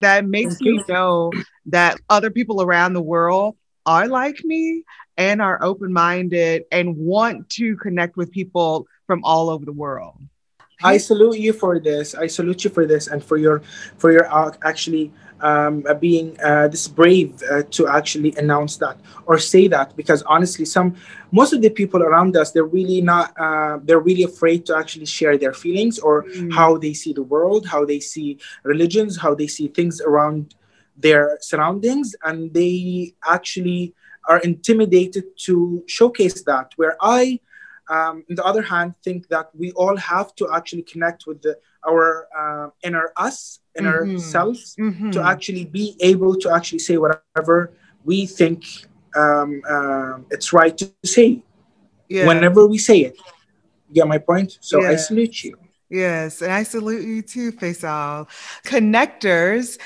that makes me know that other people around the world are like me and are open minded and want to connect with people from all over the world. I salute you for this. I salute you for this and for your for your uh, actually um, uh, being uh, this brave uh, to actually announce that or say that because honestly, some most of the people around us they're really not uh, they're really afraid to actually share their feelings or mm. how they see the world, how they see religions, how they see things around their surroundings, and they actually are intimidated to showcase that. Where I um, on the other hand, think that we all have to actually connect with the, our uh, inner us, inner mm-hmm. selves, mm-hmm. to actually be able to actually say whatever we think um, uh, it's right to say. Yeah. Whenever we say it, you get my point. So yeah. I salute you. Yes, and I salute you too, Faisal. Connectors.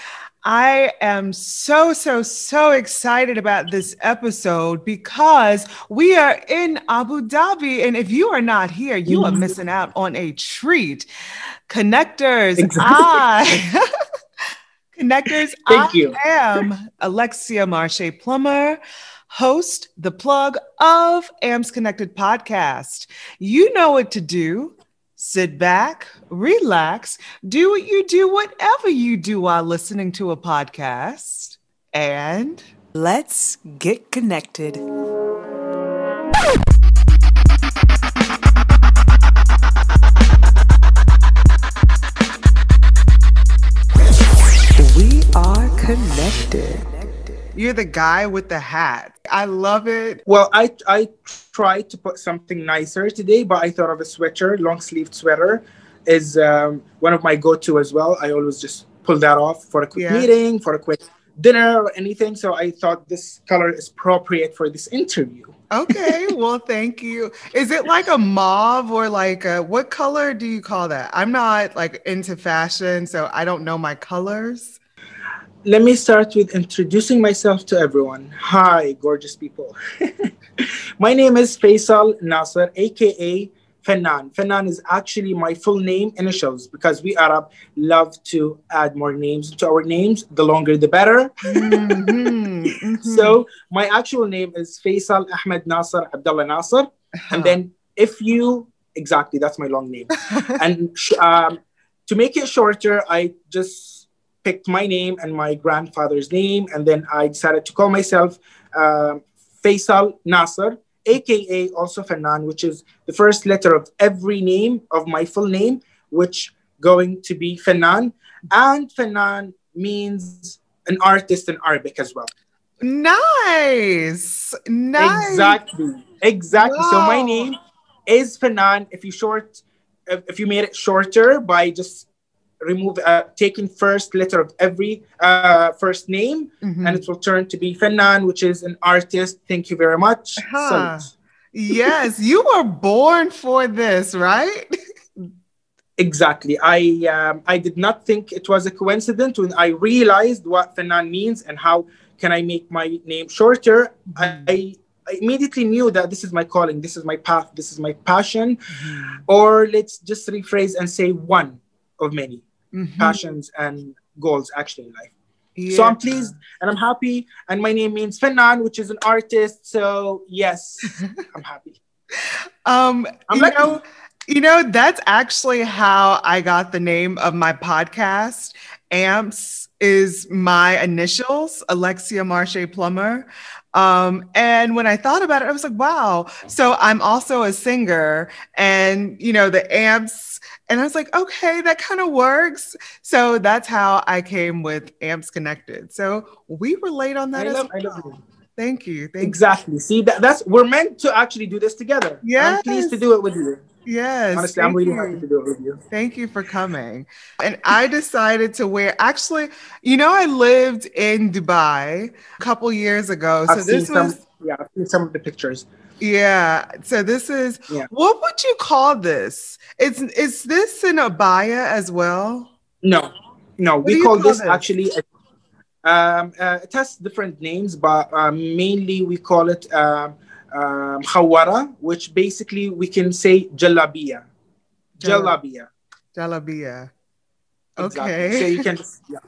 I am so, so, so excited about this episode because we are in Abu Dhabi. And if you are not here, you are mm-hmm. missing out on a treat. Connectors, exactly. I. Connectors, Thank I you. am Alexia Marche Plummer, host, the plug of AMPS Connected podcast. You know what to do. Sit back, relax, do what you do, whatever you do while listening to a podcast, and let's get connected. We are connected. You're the guy with the hat. I love it. Well, I I tried to put something nicer today, but I thought of a sweater, long sleeved sweater, is um, one of my go to as well. I always just pull that off for a quick yeah. meeting, for a quick dinner or anything. So I thought this color is appropriate for this interview. okay, well, thank you. Is it like a mauve or like a, what color do you call that? I'm not like into fashion, so I don't know my colors let me start with introducing myself to everyone. Hi, gorgeous people. my name is Faisal Nasser, aka Fanan. Fanan is actually my full name initials because we Arab love to add more names to our names. The longer, the better. Mm-hmm, mm-hmm. So my actual name is Faisal Ahmed Nasser Abdullah Nasser, uh-huh. and then if you exactly that's my long name, and um, to make it shorter, I just picked my name and my grandfather's name, and then I decided to call myself uh, Faisal Nasser, aka also Fanan, which is the first letter of every name of my full name, which going to be Fanan, and Fanan means an artist in Arabic as well. Nice, nice. Exactly, exactly. Wow. So my name is Fanan. If you short, if you made it shorter by just remove uh, taking first letter of every uh, first name mm-hmm. and it will turn to be Fanan, which is an artist. Thank you very much. Huh. yes, you were born for this, right? exactly. I um, I did not think it was a coincidence when I realized what Fanan means and how can I make my name shorter. Mm-hmm. I, I immediately knew that this is my calling, this is my path, this is my passion. Mm-hmm. Or let's just rephrase and say one of many mm-hmm. passions and goals actually in life. Yeah. So I'm pleased and I'm happy. And my name means Fanan, which is an artist. So yes, I'm happy. Um, I'm you know, you know, that's actually how I got the name of my podcast. AMPS is my initials, Alexia Marche Plummer. Um, and when I thought about it, I was like, wow. So I'm also a singer, and you know, the AMPS and I was like, okay, that kind of works. So that's how I came with Amps Connected. So we relate on that I love, as well. Thank you. Thank exactly. You. See that that's we're meant to actually do this together. Yeah. I'm pleased to do it with you. Yes. Honestly, I'm really you. happy to do it with you. Thank you for coming. And I decided to wear actually, you know, I lived in Dubai a couple years ago. I've so this was some, yeah, I've seen some of the pictures. Yeah. So this is yeah. what would you call this? Is is this an abaya as well? No, no. What we call, call, this, this? actually. Um, uh, it has different names, but uh, mainly we call it um, um, khawara, which basically we can say jalabiya. Jalabiya. Jalabiya. Okay. Exactly. So you can, yeah.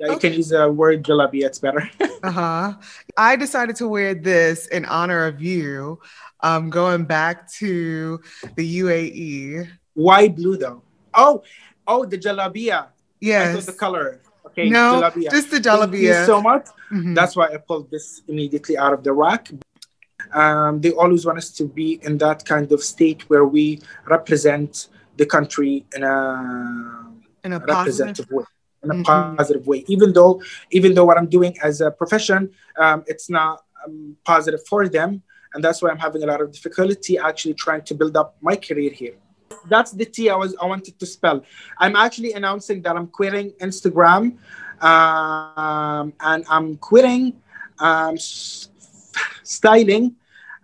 Yeah, you okay. can use the word jalabi. It's better. uh huh. I decided to wear this in honor of you, um, going back to the UAE. Why blue though? Oh, oh, the jalabia. Yes. the color. Okay. No, jalabia. just the jalabia. Thank you so much. Mm-hmm. That's why I pulled this immediately out of the rack. Um, they always want us to be in that kind of state where we represent the country in a, in a representative positive. way in a mm-hmm. positive way even though even though what i'm doing as a profession um, it's not um, positive for them and that's why i'm having a lot of difficulty actually trying to build up my career here that's the T I was I wanted to spell. I'm actually announcing that I'm quitting Instagram, um, and I'm quitting um, styling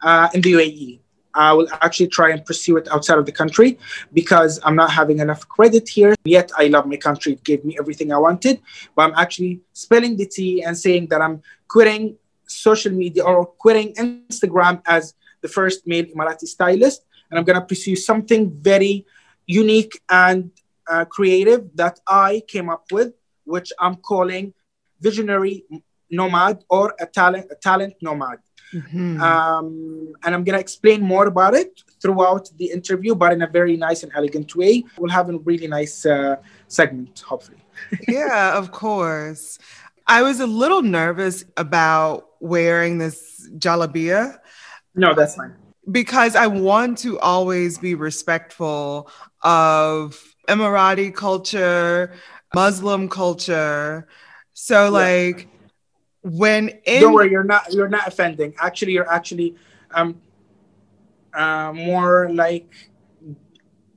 uh, in the UAE. I will actually try and pursue it outside of the country because I'm not having enough credit here. Yet I love my country; it gave me everything I wanted. But I'm actually spelling the T and saying that I'm quitting social media or quitting Instagram as the first male Emirati stylist and I'm going to pursue something very unique and uh, creative that I came up with, which I'm calling visionary nomad or a talent a talent nomad. Mm-hmm. Um, and I'm going to explain more about it throughout the interview, but in a very nice and elegant way. We'll have a really nice uh, segment, hopefully. yeah, of course. I was a little nervous about wearing this jalabia. No, that's fine because I want to always be respectful of Emirati culture, Muslim culture. So yeah. like when in- don't worry, you're not you're not offending. Actually, you're actually um uh, more like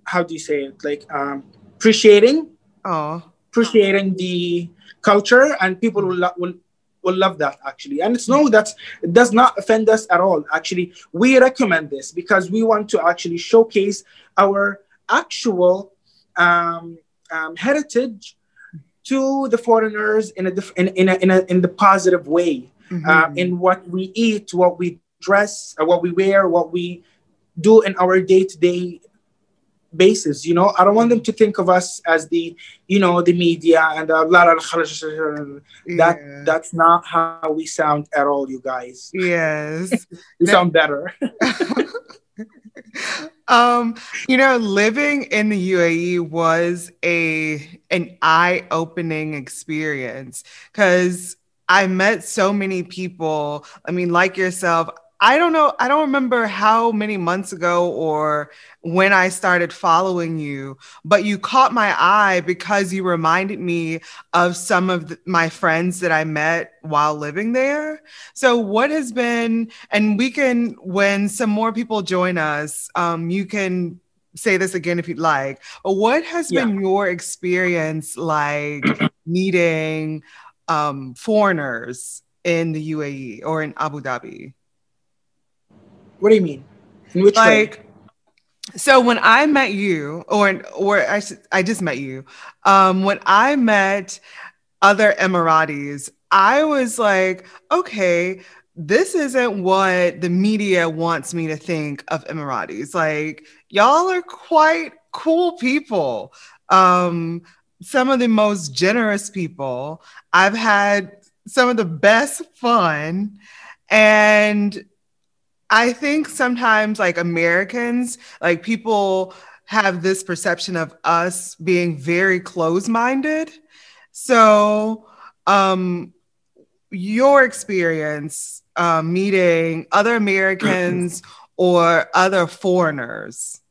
how do you say it? Like um appreciating. Oh. Appreciating the culture and people will will will love that actually and it's no that it does not offend us at all actually we recommend this because we want to actually showcase our actual um, um, heritage to the foreigners in a, in, in, a, in, a, in the positive way mm-hmm. uh, in what we eat what we dress uh, what we wear what we do in our day-to-day basis you know? I don't want them to think of us as the you know the media and uh, la, la, that yeah. that's not how we sound at all you guys. Yes. You sound better um you know living in the uae was a an eye-opening experience because i met so many people i mean like yourself I don't know. I don't remember how many months ago or when I started following you, but you caught my eye because you reminded me of some of the, my friends that I met while living there. So, what has been, and we can, when some more people join us, um, you can say this again if you'd like, but what has yeah. been your experience like meeting um, foreigners in the UAE or in Abu Dhabi? What do you mean? In which like, way? So when I met you, or or I I just met you. Um, when I met other Emiratis, I was like, okay, this isn't what the media wants me to think of Emiratis. Like, y'all are quite cool people. Um, some of the most generous people. I've had some of the best fun. And I think sometimes like Americans, like people have this perception of us being very close-minded. So, um, your experience um, meeting other Americans or other foreigners?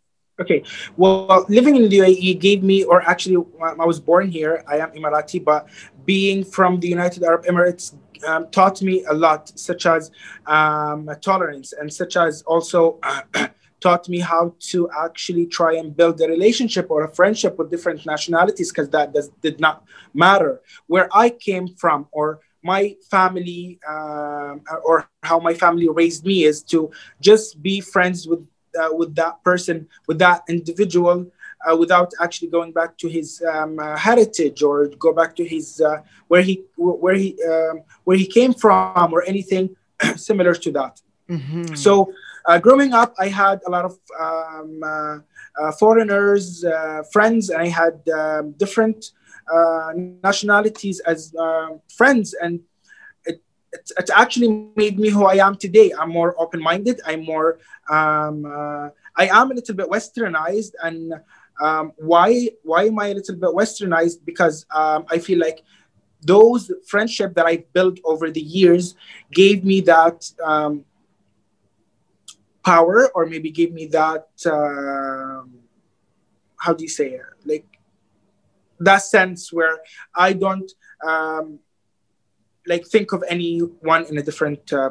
Okay, well, living in the UAE gave me, or actually, I was born here. I am Emirati, but being from the United Arab Emirates um, taught me a lot, such as um, tolerance and such as also uh, taught me how to actually try and build a relationship or a friendship with different nationalities because that does, did not matter. Where I came from or my family um, or how my family raised me is to just be friends with uh, with that person, with that individual, uh, without actually going back to his um, uh, heritage or go back to his uh, where he where he um, where he came from or anything similar to that. Mm-hmm. So uh, growing up, I had a lot of um, uh, uh, foreigners friends, and I had um, different uh, nationalities as uh, friends and it, it, it, actually made me who i am today i'm more open-minded i'm more um, uh, i am a little bit westernized and um, why why am i a little bit westernized? Because um, i feel like those friendship that i built over the years gave me that um, power or maybe gave me that um, how do you say it? Like that sense where i don't um, like think of anyone in a different uh,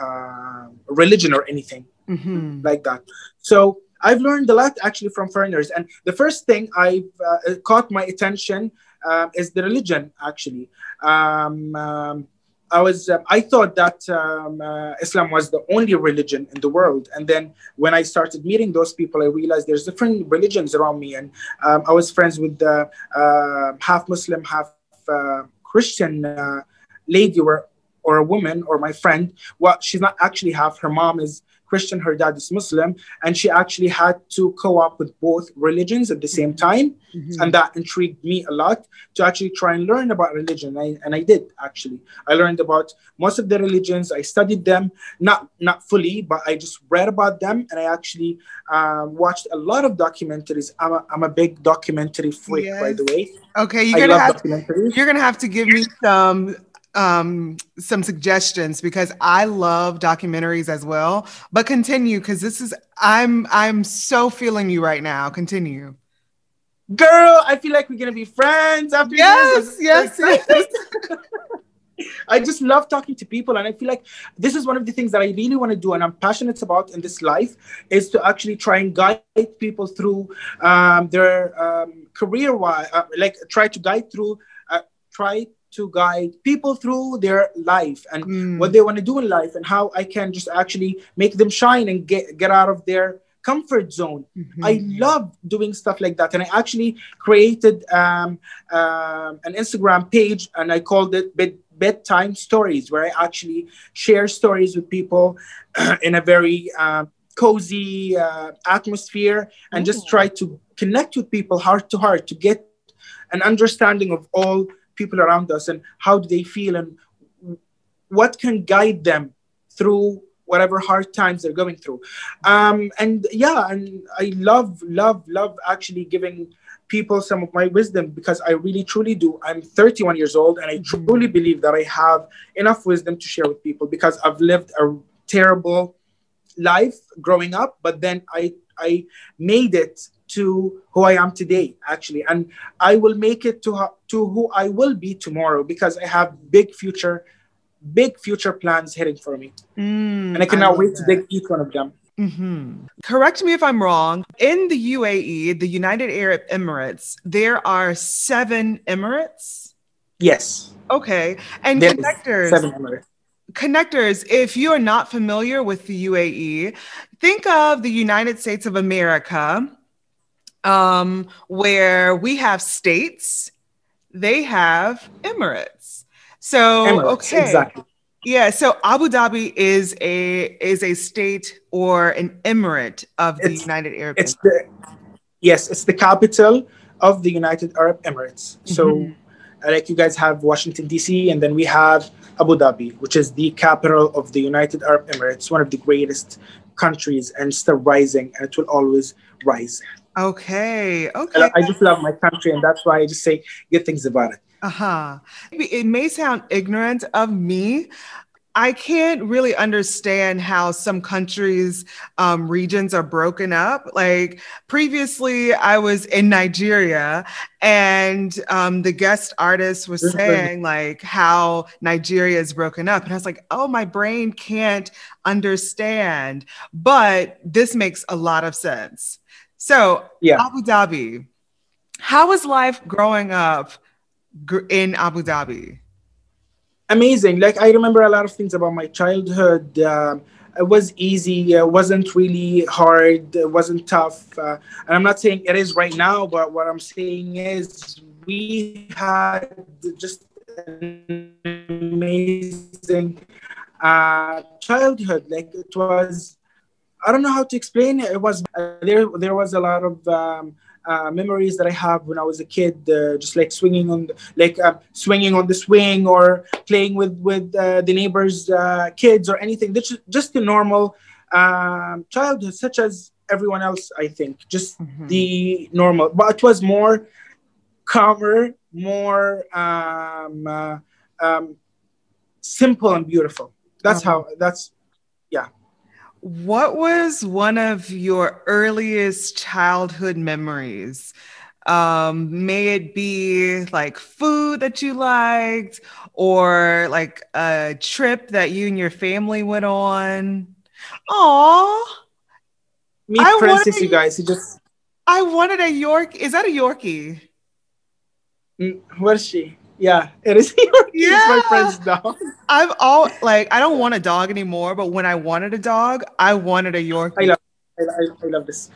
uh, religion or anything mm-hmm. like that. So i've learned a lot actually from foreigners and the first thing i've uh, caught my attention uh, is the religion actually um, um, I was um, I thought that um, uh, Islam was the only religion in the world, and then when I started meeting those people, I realized there's different religions around me, and um, I was friends with the uh, half Muslim, half uh, Christian uh, lady or or a woman or my friend. Well, she's not actually half. Her mom is Christian, her dad is Muslim, and she actually had to co-op with both religions at the same mm-hmm. time, mm-hmm. and that intrigued me a lot to actually try and learn about religion. I, and I did actually. I learned about most of the religions. I studied them, not not fully, but I just read about them, and I actually um, watched a lot of documentaries. I'm a, I'm a big documentary freak, yes. by the way. Okay, you're gonna have to, you're gonna have to give me some um, some suggestions because I love documentaries as well. But continue because this is I'm I'm so feeling you right now. Continue. Girl, I feel like we're gonna be friends after yes, this. Yes, yes, I just love talking to people, and I feel like this is one of the things that I really want to do, and I'm passionate about in this life, is to actually try and guide people through um, their um, career, wise, uh, like try to guide through, uh, try to guide people through their life and mm. what they want to do in life and how I can just actually make them shine and get, get out of their comfort zone. Mm-hmm. I love doing stuff like that. And I actually created um, uh, an Instagram page and I called it Bed- Bedtime Stories, where I actually share stories with people in a very uh, cozy uh, atmosphere and Ooh. just try to connect with people heart to heart to get an understanding of all people around us and how do they feel and what can guide them through whatever hard times they're going through um, and yeah and i love love love actually giving people some of my wisdom because i really truly do i'm 31 years old and i mm-hmm. truly believe that i have enough wisdom to share with people because i've lived a terrible life growing up but then i i made it to who I am today, actually. And I will make it to, to who I will be tomorrow because I have big future, big future plans heading for me. Mm, and I cannot I wait that. to dig each one of them. Mm-hmm. Correct me if I'm wrong. In the UAE, the United Arab Emirates, there are seven Emirates. Yes. Okay. And there connectors. Seven Emirates connectors, if you are not familiar with the UAE, think of the United States of America um, where we have states, they have emirates. So emirates, okay, exactly. Yeah, so Abu Dhabi is a is a state or an emirate of the it's, United Arab it's Emirates. The, yes, it's the capital of the United Arab Emirates. So, mm-hmm. like you guys have Washington D.C. and then we have Abu Dhabi, which is the capital of the United Arab Emirates, one of the greatest countries, and still rising, and it will always rise. Okay. Okay. I just love my country, and that's why I just say good things about it. Uh huh. It may sound ignorant of me. I can't really understand how some countries' um, regions are broken up. Like previously, I was in Nigeria, and um, the guest artist was saying like how Nigeria is broken up, and I was like, "Oh, my brain can't understand." But this makes a lot of sense. So, yeah. Abu Dhabi, how was life growing up in Abu Dhabi? Amazing. Like, I remember a lot of things about my childhood. Um, it was easy. It wasn't really hard. It wasn't tough. Uh, and I'm not saying it is right now, but what I'm saying is we had just an amazing uh, childhood. Like, it was I don't know how to explain it. It was uh, there. There was a lot of um, uh, memories that I have when I was a kid, uh, just like swinging on, the, like uh, swinging on the swing or playing with with uh, the neighbors' uh, kids or anything. That's just, just the normal um, childhood, such as everyone else. I think just mm-hmm. the normal, but it was more calmer, more um, uh, um, simple and beautiful. That's how. That's yeah. What was one of your earliest childhood memories? Um, may it be like food that you liked or like a trip that you and your family went on. Aw. Meet I Princess, you guys. He just I wanted a York. Is that a Yorkie? Mm, what is she? Yeah, it is. yeah. my friend's dog. I've all like I don't want a dog anymore, but when I wanted a dog, I wanted a Yorkie. I love, I, I, love this.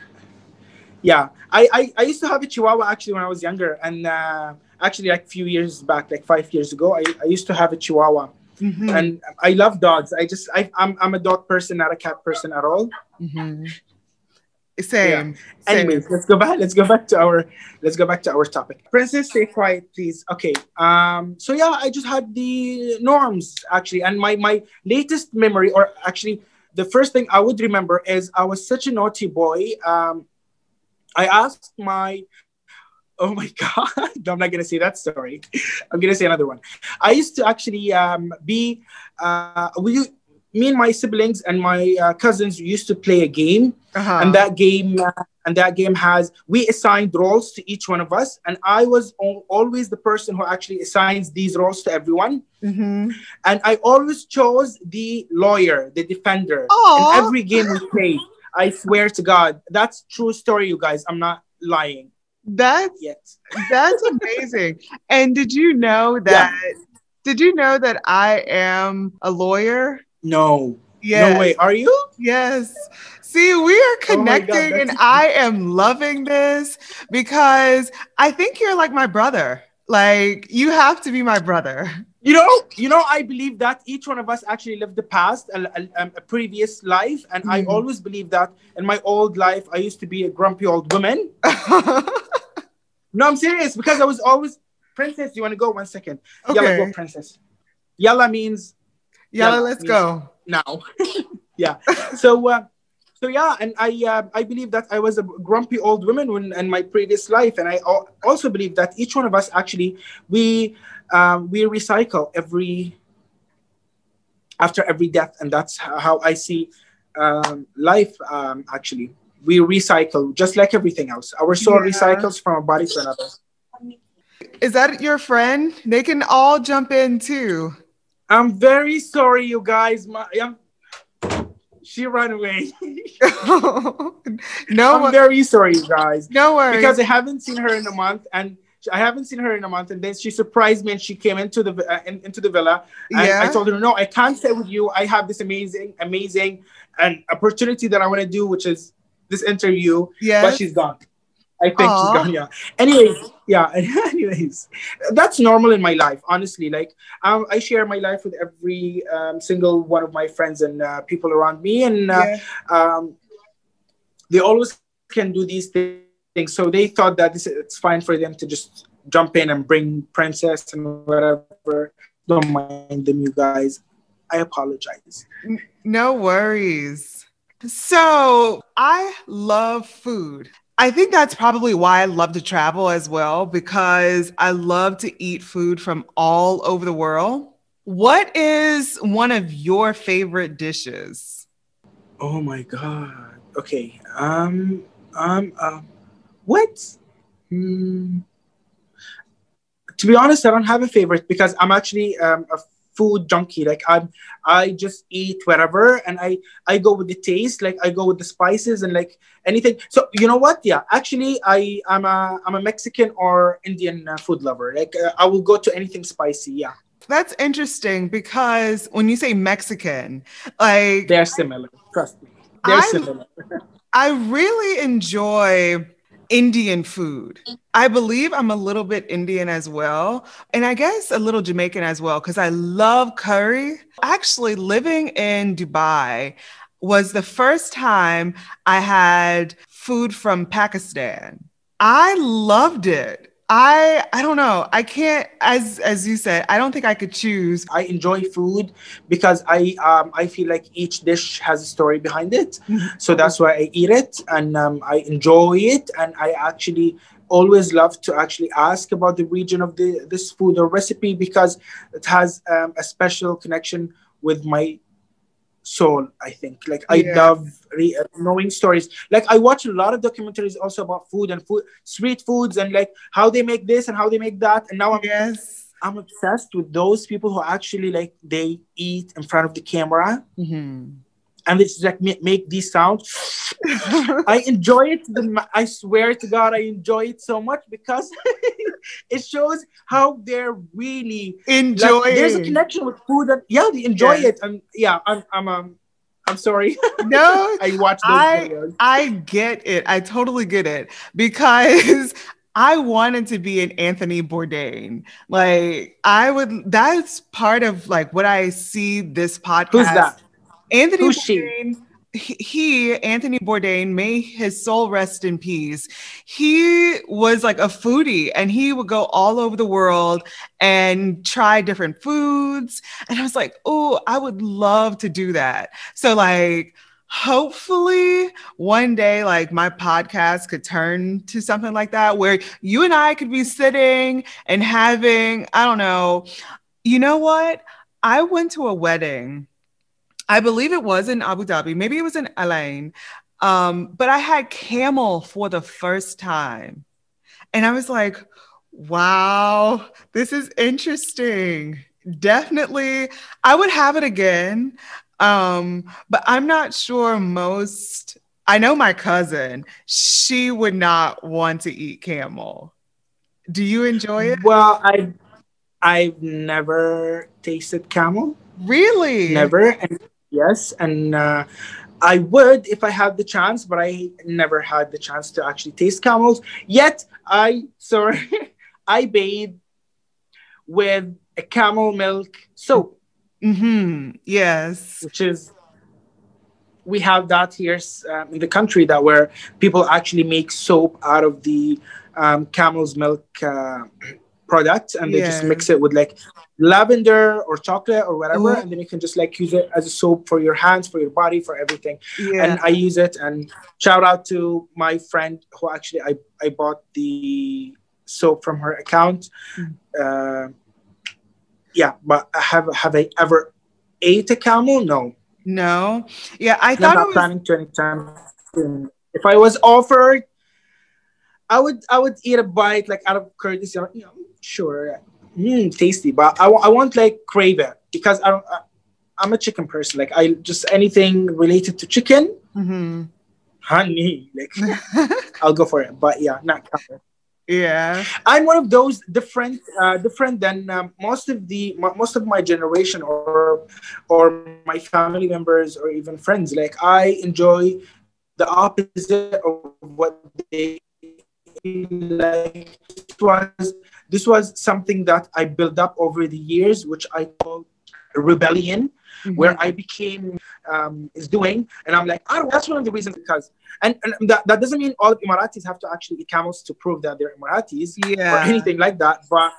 Yeah, I, I, I used to have a Chihuahua actually when I was younger, and uh, actually like a few years back, like five years ago, I, I used to have a Chihuahua. Mm-hmm. And I love dogs. I just I, I'm I'm a dog person, not a cat person at all. Mm-hmm. Same. Yeah. Anyways, let's go back. Let's go back to our let's go back to our topic. Princess, stay quiet, please. Okay. Um. So yeah, I just had the norms actually, and my my latest memory, or actually, the first thing I would remember is I was such a naughty boy. Um, I asked my Oh my God. I'm not going to say that story. I'm going to say another one. I used to actually um, be, uh, we, me and my siblings and my uh, cousins used to play a game, uh-huh. and that game uh, and that game has we assigned roles to each one of us, and I was o- always the person who actually assigns these roles to everyone, mm-hmm. and I always chose the lawyer, the defender, Aww. in every game we played. I swear to God, that's true story, you guys. I'm not lying. That's yes. that's amazing. and did you know that? Yeah. Did you know that I am a lawyer? No. Yes. No way. Are you? Yes. See, we are oh connecting oh God, and I am loving this because I think you're like my brother. Like you have to be my brother. You know, you know, I believe that each one of us actually lived the past, a, a, a previous life, and mm. I mm-hmm. always believe that in my old life, I used to be a grumpy old woman. no, I'm serious because I was always princess. You want to go one second? Okay. Yalla, go princess. Yalla means yeah, let's go now. yeah. So, uh, so yeah, and I uh, I believe that I was a grumpy old woman when in my previous life, and I also believe that each one of us actually we um, we recycle every after every death, and that's how I see um, life. Um, actually, we recycle just like everything else. Our soul yeah. recycles from a body to another. Is that your friend? They can all jump in too. I'm very sorry, you guys. My, I'm, she ran away. no, I'm very sorry, you guys. No worries. Because I haven't seen her in a month, and I haven't seen her in a month, and then she surprised me, and she came into the uh, in, into the villa. And yeah. I told her, no, I can't stay with you. I have this amazing, amazing, an opportunity that I want to do, which is this interview. Yeah, but she's gone. I think Aww. she's gone. Yeah. Anyways, yeah. Anyways, that's normal in my life. Honestly, like um, I share my life with every um, single one of my friends and uh, people around me, and uh, yeah. um, they always can do these things. So they thought that this, it's fine for them to just jump in and bring princess and whatever. Don't mind them, you guys. I apologize. No worries. So I love food. I think that's probably why I love to travel as well, because I love to eat food from all over the world. What is one of your favorite dishes? Oh my god. Okay. Um um uh, what? Hmm. To be honest, I don't have a favorite because I'm actually um, a food junkie. Like I'm, I just eat whatever, and I I go with the taste. Like I go with the spices and like anything. So you know what? Yeah, actually, I I'm a I'm a Mexican or Indian uh, food lover. Like uh, I will go to anything spicy. Yeah. That's interesting because when you say Mexican, like they're similar. Trust me, they're I, similar. I really enjoy Indian food. Mm. I believe I'm a little bit Indian as well. And I guess a little Jamaican as well, because I love curry. Actually, living in Dubai was the first time I had food from Pakistan. I loved it. I I don't know. I can't as as you said, I don't think I could choose. I enjoy food because I um I feel like each dish has a story behind it. Mm-hmm. So that's why I eat it and um, I enjoy it and I actually always love to actually ask about the region of the this food or recipe because it has um, a special connection with my soul i think like i Yeah. love re- knowing stories like i watch a lot of documentaries also about food and food street foods and like how they make this and how they make that and now i'm Yes. i'm obsessed with those people who actually like they eat in front of the camera Mhm. And it's like ma- make these sounds I enjoy it. The, I swear to God, I enjoy it so much because it shows how they're really Enjoy. like, there's a connection with food and yeah, they enjoy Yes. it. And yeah, I'm I'm um I'm sorry. no, I watch those I- videos. I get it. I totally get it because I wanted to be an Anthony Bourdain. Like I would. That's part of like what I see this podcast. Who's that? Anthony Who's? Bourdain. He, he, Anthony Bourdain, may his soul rest in peace. He was like a foodie and he would go all over the world and try different foods. And I was like, oh, I would love to do that. So, like, hopefully one day like my podcast could turn to something like that where you and I could be sitting and having I don't know you know what I went to a wedding I believe it was in Abu Dhabi maybe it was in Al Ain um but I had camel for the first time and I was like wow this is interesting definitely I would have it again um, but I'm not sure most. I know my cousin, she would not want to eat camel. Do you enjoy it? Well, I I've never tasted camel. Really? Never. And yes, and uh, I would if I had the chance, but I never had the chance to actually taste camels. Yet I sorry, I bathe with a camel milk soap, Mm-hmm. Yes. which is we have that here um, in the country that where people actually make soap out of the um, camel's milk uh, product and they just mix it with like lavender or chocolate or whatever Ooh. and then you can just like use it as a soap for your hands for your body for everything Yeah. and I use it. And shout out to my friend who actually I, I bought the soap from her account. Mm. Uh, yeah, but have have I ever ate a camel? No, no. Yeah, I I'm thought it not was. planning to anytime soon. If I was offered, I would I would eat a bite like out of courtesy. You know, sure, mm, tasty, but I, I want like crave it because I don't. I, I'm a chicken person. Like I just anything related to chicken, Mhm. honey. Like I'll go for it. But yeah, not camel. yeah. I'm one of those different, uh, different than um, most of the mo- most of my generation or or my family members or even friends. Like I enjoy the opposite of what they like. This was this was something that I built up over the years, which I call rebellion where Mm-hmm. I became um, is doing, and I'm like, oh, that's one of the reasons because, and, and that, that doesn't mean all Emiratis have to actually eat camels to prove that they're Emiratis or anything like that. But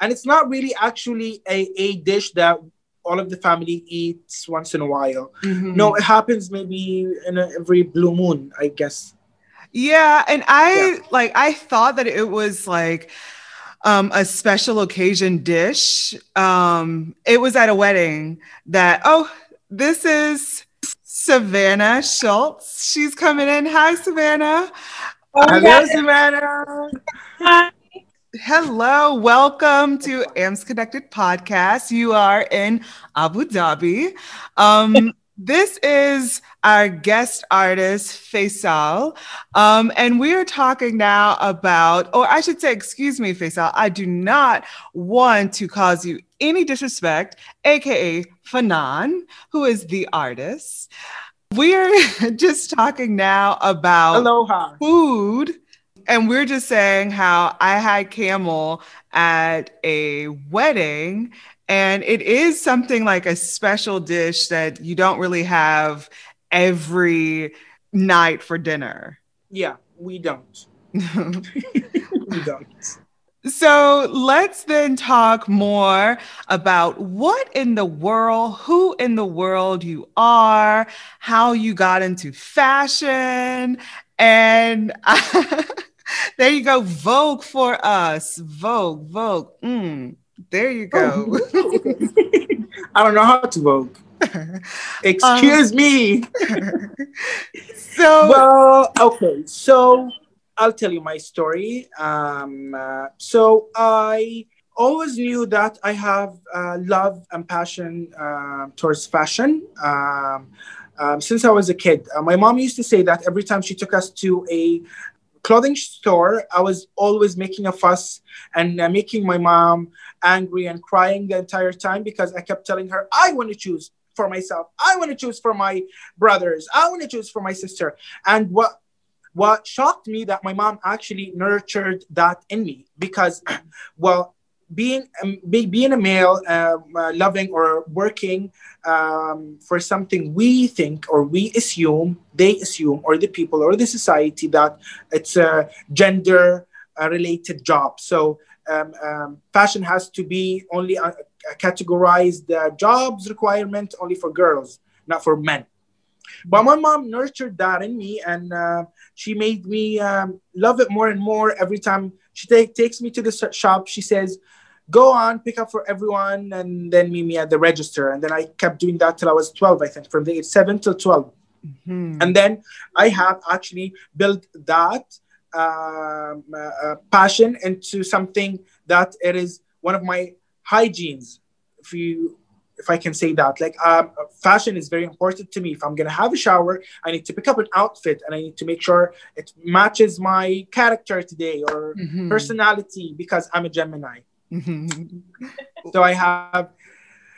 and it's not really actually a, a dish that all of the family eats once in a while. Mhm. No, it happens maybe in a, every blue moon, I guess. Yeah, and I like I thought that it was like um a special occasion dish. Um it was at a wedding that oh, this is Savannah Schultz. She's coming in. Hi Savannah. Hello, Savannah. Hi. Hello, welcome to AMPS Connected Podcast. You are in Abu Dhabi. Um, this is our guest artist, Faisal. Um, and we are talking now about, or I should say, excuse me, Faisal, I do not want to cause you any disrespect, AKA Fanan, who is the artist. We're just talking now about Aloha. food. And we're just saying how I had camel at a wedding, and it is something like a special dish that you don't really have every night for dinner. Yeah, we don't. we don't. So let's then talk more about what in the world, who in the world you are, how you got into fashion, and there you go, Vogue for us, Vogue, Vogue. Mm, there you go. Oh. I don't know how to vote. Excuse um, me. so well, okay, so I'll tell you my story. Um, uh, so I always knew that I have uh, love and passion uh, towards fashion. Um, um, since I was a kid, uh, my mom used to say that every time she took us to a clothing store, I was always making a fuss and uh, making my mom angry and crying the entire time because I kept telling her, I want to choose for myself. I want to choose for my brothers. I want to choose for my sister. And what what shocked me that my mom actually nurtured that in me because well being um, be, being a male um, uh, loving or working um, for something we think or we assume they assume or the people or the society that it's a gender uh, related job so um, um, fashion has to be only a, a categorized uh, jobs requirement only for girls not for men but my mom nurtured that in me, and uh, she made me um, love it more and more every time she take, takes me to the shop. She says, "Go on, pick up for everyone, and then meet me at the register." And then I kept doing that till I was 12, I think, from the age seven till 12. Mm-hmm. And then I have actually built that um, uh, uh, passion into something that it is one of my hygienes. If you if I can say that. Like, um, fashion is very important to me. If I'm gonna have a shower, I need to pick up an outfit, and I need to make sure it matches my character today or mm-hmm. personality because I'm a Gemini. So I have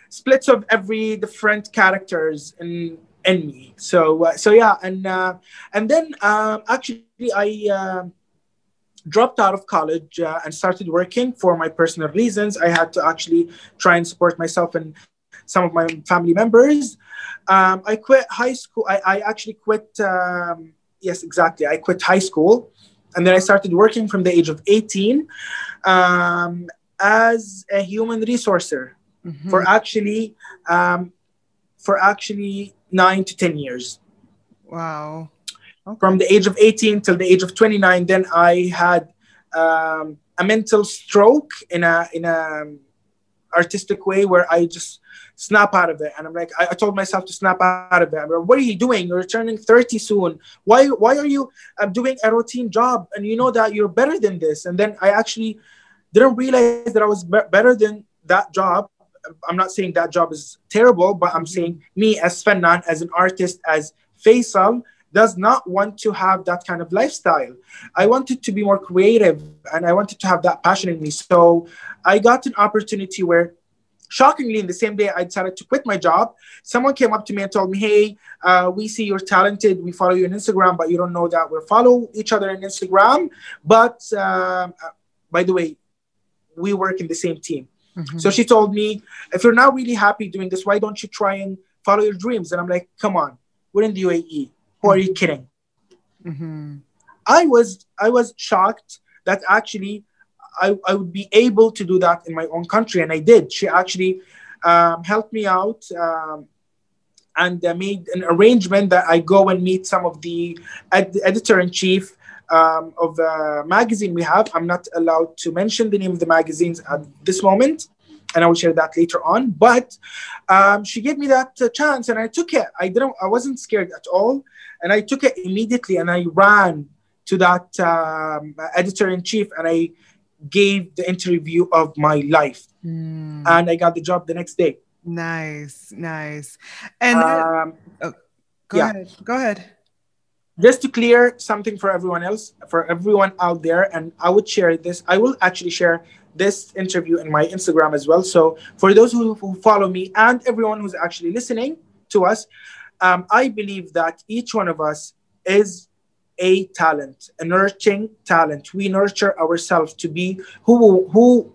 splits of every different characters in in me. So uh, so yeah, and uh, and then uh, actually I. Uh, dropped out of college uh, and started working for my personal reasons. I had to actually try and support myself and some of my family members. Um, I quit high school. I, I actually quit, um, yes, exactly. I quit high school. And then I started working from the age of 18 um, as a human resourcer mm-hmm. for actually um, for actually nine to 10 years. Wow. Okay. From the age of 18 till the age of 29, then I had um, a mental stroke in a in a artistic way where I just snap out of it. And I'm like, I, I told myself to snap out of it. I'm like, what are you doing? You're turning 30 soon. Why why are you uh, doing a routine job? And you know that you're better than this. And then I actually didn't realize that I was be- better than that job. I'm not saying that job is terrible, but I'm saying me as Fannan, as an artist, as Faisal, does not want to have that kind of lifestyle. I wanted to be more creative and I wanted to have that passion in me. So I got an opportunity where shockingly in the same day i decided to quit my job someone came up to me and told me hey uh, we see you're talented we follow you on instagram but you don't know that we follow each other on instagram but um, uh, by the way we work in the same team mm-hmm. so she told me if you're not really happy doing this why don't you try and follow your dreams and i'm like come on we're in the uae who are you kidding mm-hmm. i was i was shocked that actually I, I would be able to do that in my own country. And I did. She actually um, helped me out um, and uh, made an arrangement that I go and meet some of the ed- editor in chief um, of the magazine we have. I'm not allowed to mention the name of the magazines at this moment. And I will share that later on. But um, she gave me that uh, chance, and I took it. I didn't. I wasn't scared at all, and I took it immediately. And I ran to that um, editor in chief, and I gave the interview of my life mm. and i got the job the next day nice nice and um, oh, go yeah. ahead go ahead just to clear something for everyone else for everyone out there and i would share this i will actually share this interview in my instagram as well so for those who, who follow me and everyone who's actually listening to us um, i believe that each one of us is a talent, a nurturing talent. We nurture ourselves to be who who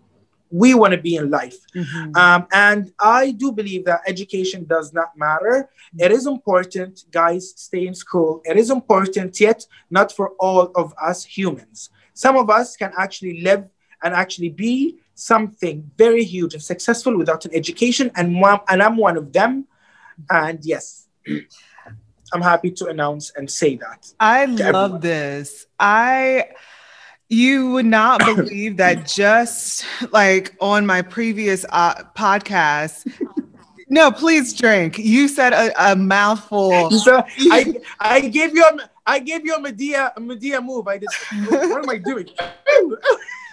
we want to be in life. Mm-hmm. Um, and I do believe that education does not matter. It is important, guys, stay in school. It is important, yet not for all of us humans. Some of us can actually live and actually be something very huge and successful without an education, and, one, and I'm one of them. And yes, I'm happy to announce and say that. I love everyone. this. I you would not believe that just like on my previous uh, podcast. No, please drink. You said a, a mouthful. So I, I gave you a, I gave you a Madea, a Madea move. I did. What am I doing?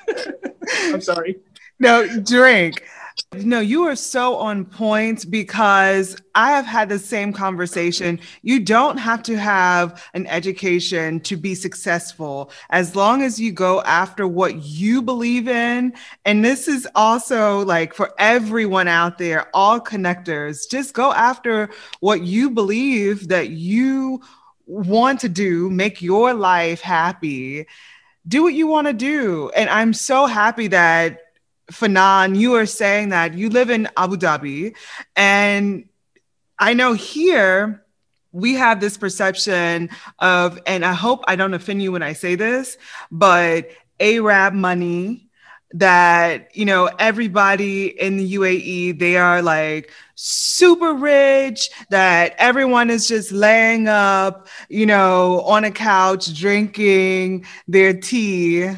I'm sorry. No, drink. No, you are so on point because I have had the same conversation. You don't have to have an education to be successful as long as you go after what you believe in. And this is also like for everyone out there, all connectors, just go after what you believe that you want to do, make your life happy. Do what you want to do. And I'm so happy that Fanan, you are saying that you live in Abu Dhabi, and I know here we have this perception of, and I hope I don't offend you when I say this, but Arab money that you know everybody in the UAE they are like super rich that everyone is just laying up you know on a couch drinking their tea.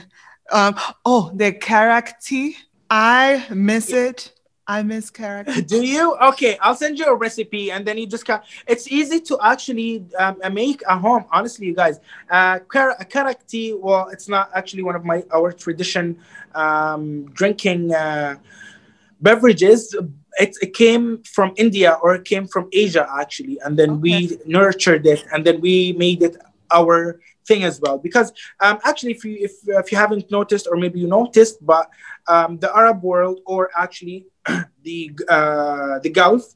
Um, oh their karak tea I miss it. I miss karak tea. Do you? Okay, I'll send you a recipe, and then you just can. It's easy to actually um, make a home. Honestly, you guys, uh, karak tea. Well, it's not actually one of my our tradition um, drinking uh, beverages. It, it, came from India or it came from Asia actually, and then okay. we nurtured it, and then we made it our thing as well. Because um, actually, if you if, if you haven't noticed, or maybe you noticed, but um, the Arab world or actually the uh, the Gulf,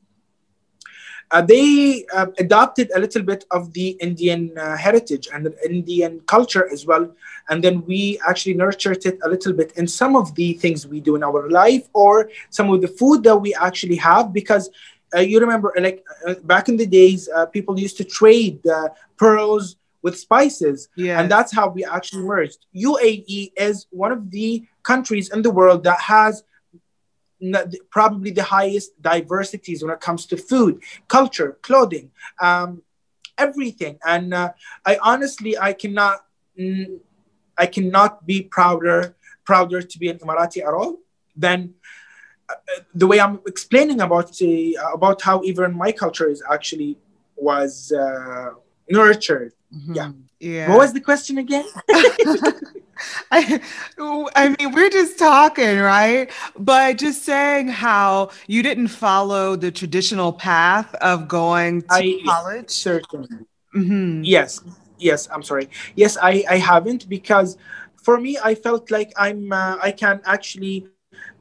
uh, they uh, adopted a little bit of the Indian uh, heritage and Indian culture as well, and then we actually nurtured it a little bit in some of the things we do in our life or some of the food that we actually have because. Uh, you remember, like uh, back in the days, people used to trade pearls with spices. Yeah. And that's how we actually merged. UAE is one of the countries in the world that has probably the highest diversities when it comes to food, culture, clothing, um, everything. And uh, I honestly, I cannot, I cannot be prouder, prouder to be an Emirati at all than uh, the way I'm explaining about uh, about how even my culture is actually was uh, nurtured. Mm-hmm. Yeah. Yeah. What was the question again? I, I mean, we're just talking, right? But just saying how you didn't follow the traditional path of going to I, college. Certainly. Mm-hmm. Yes. Yes. I'm sorry. Yes, I, I haven't because for me, I felt like I'm uh, I can actually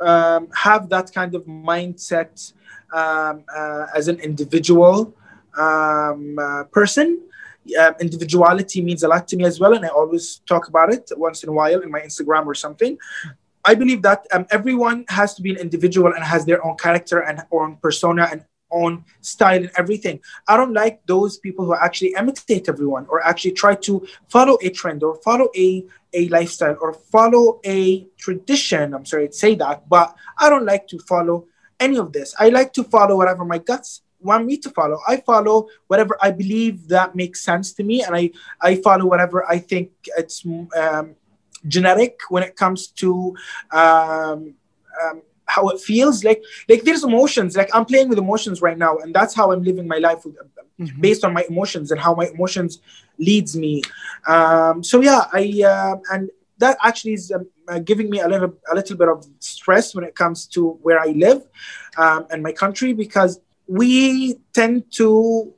um, have that kind of mindset um, uh, as an individual um, uh, person uh, individuality means a lot to me as well, and I always talk about it once in a while in my Instagram or something. I believe that um, everyone has to be an individual and has their own character and own persona and own style and everything. I don't like those people who actually imitate everyone or actually try to follow a trend or follow a, a lifestyle or follow a tradition. I'm sorry to say that, but I don't like to follow any of this. I like to follow whatever my guts want me to follow. I follow whatever I believe that makes sense to me, and I I follow whatever I think it's um, genetic when it comes to um, um, how it feels. Like like there's emotions. Like I'm playing with emotions right now, and that's how I'm living my life with, mm-hmm. based on my emotions and how my emotions leads me. Um, so yeah, I uh, and that actually is um, uh, giving me a little a little bit of stress when it comes to where I live um, and my country because we tend to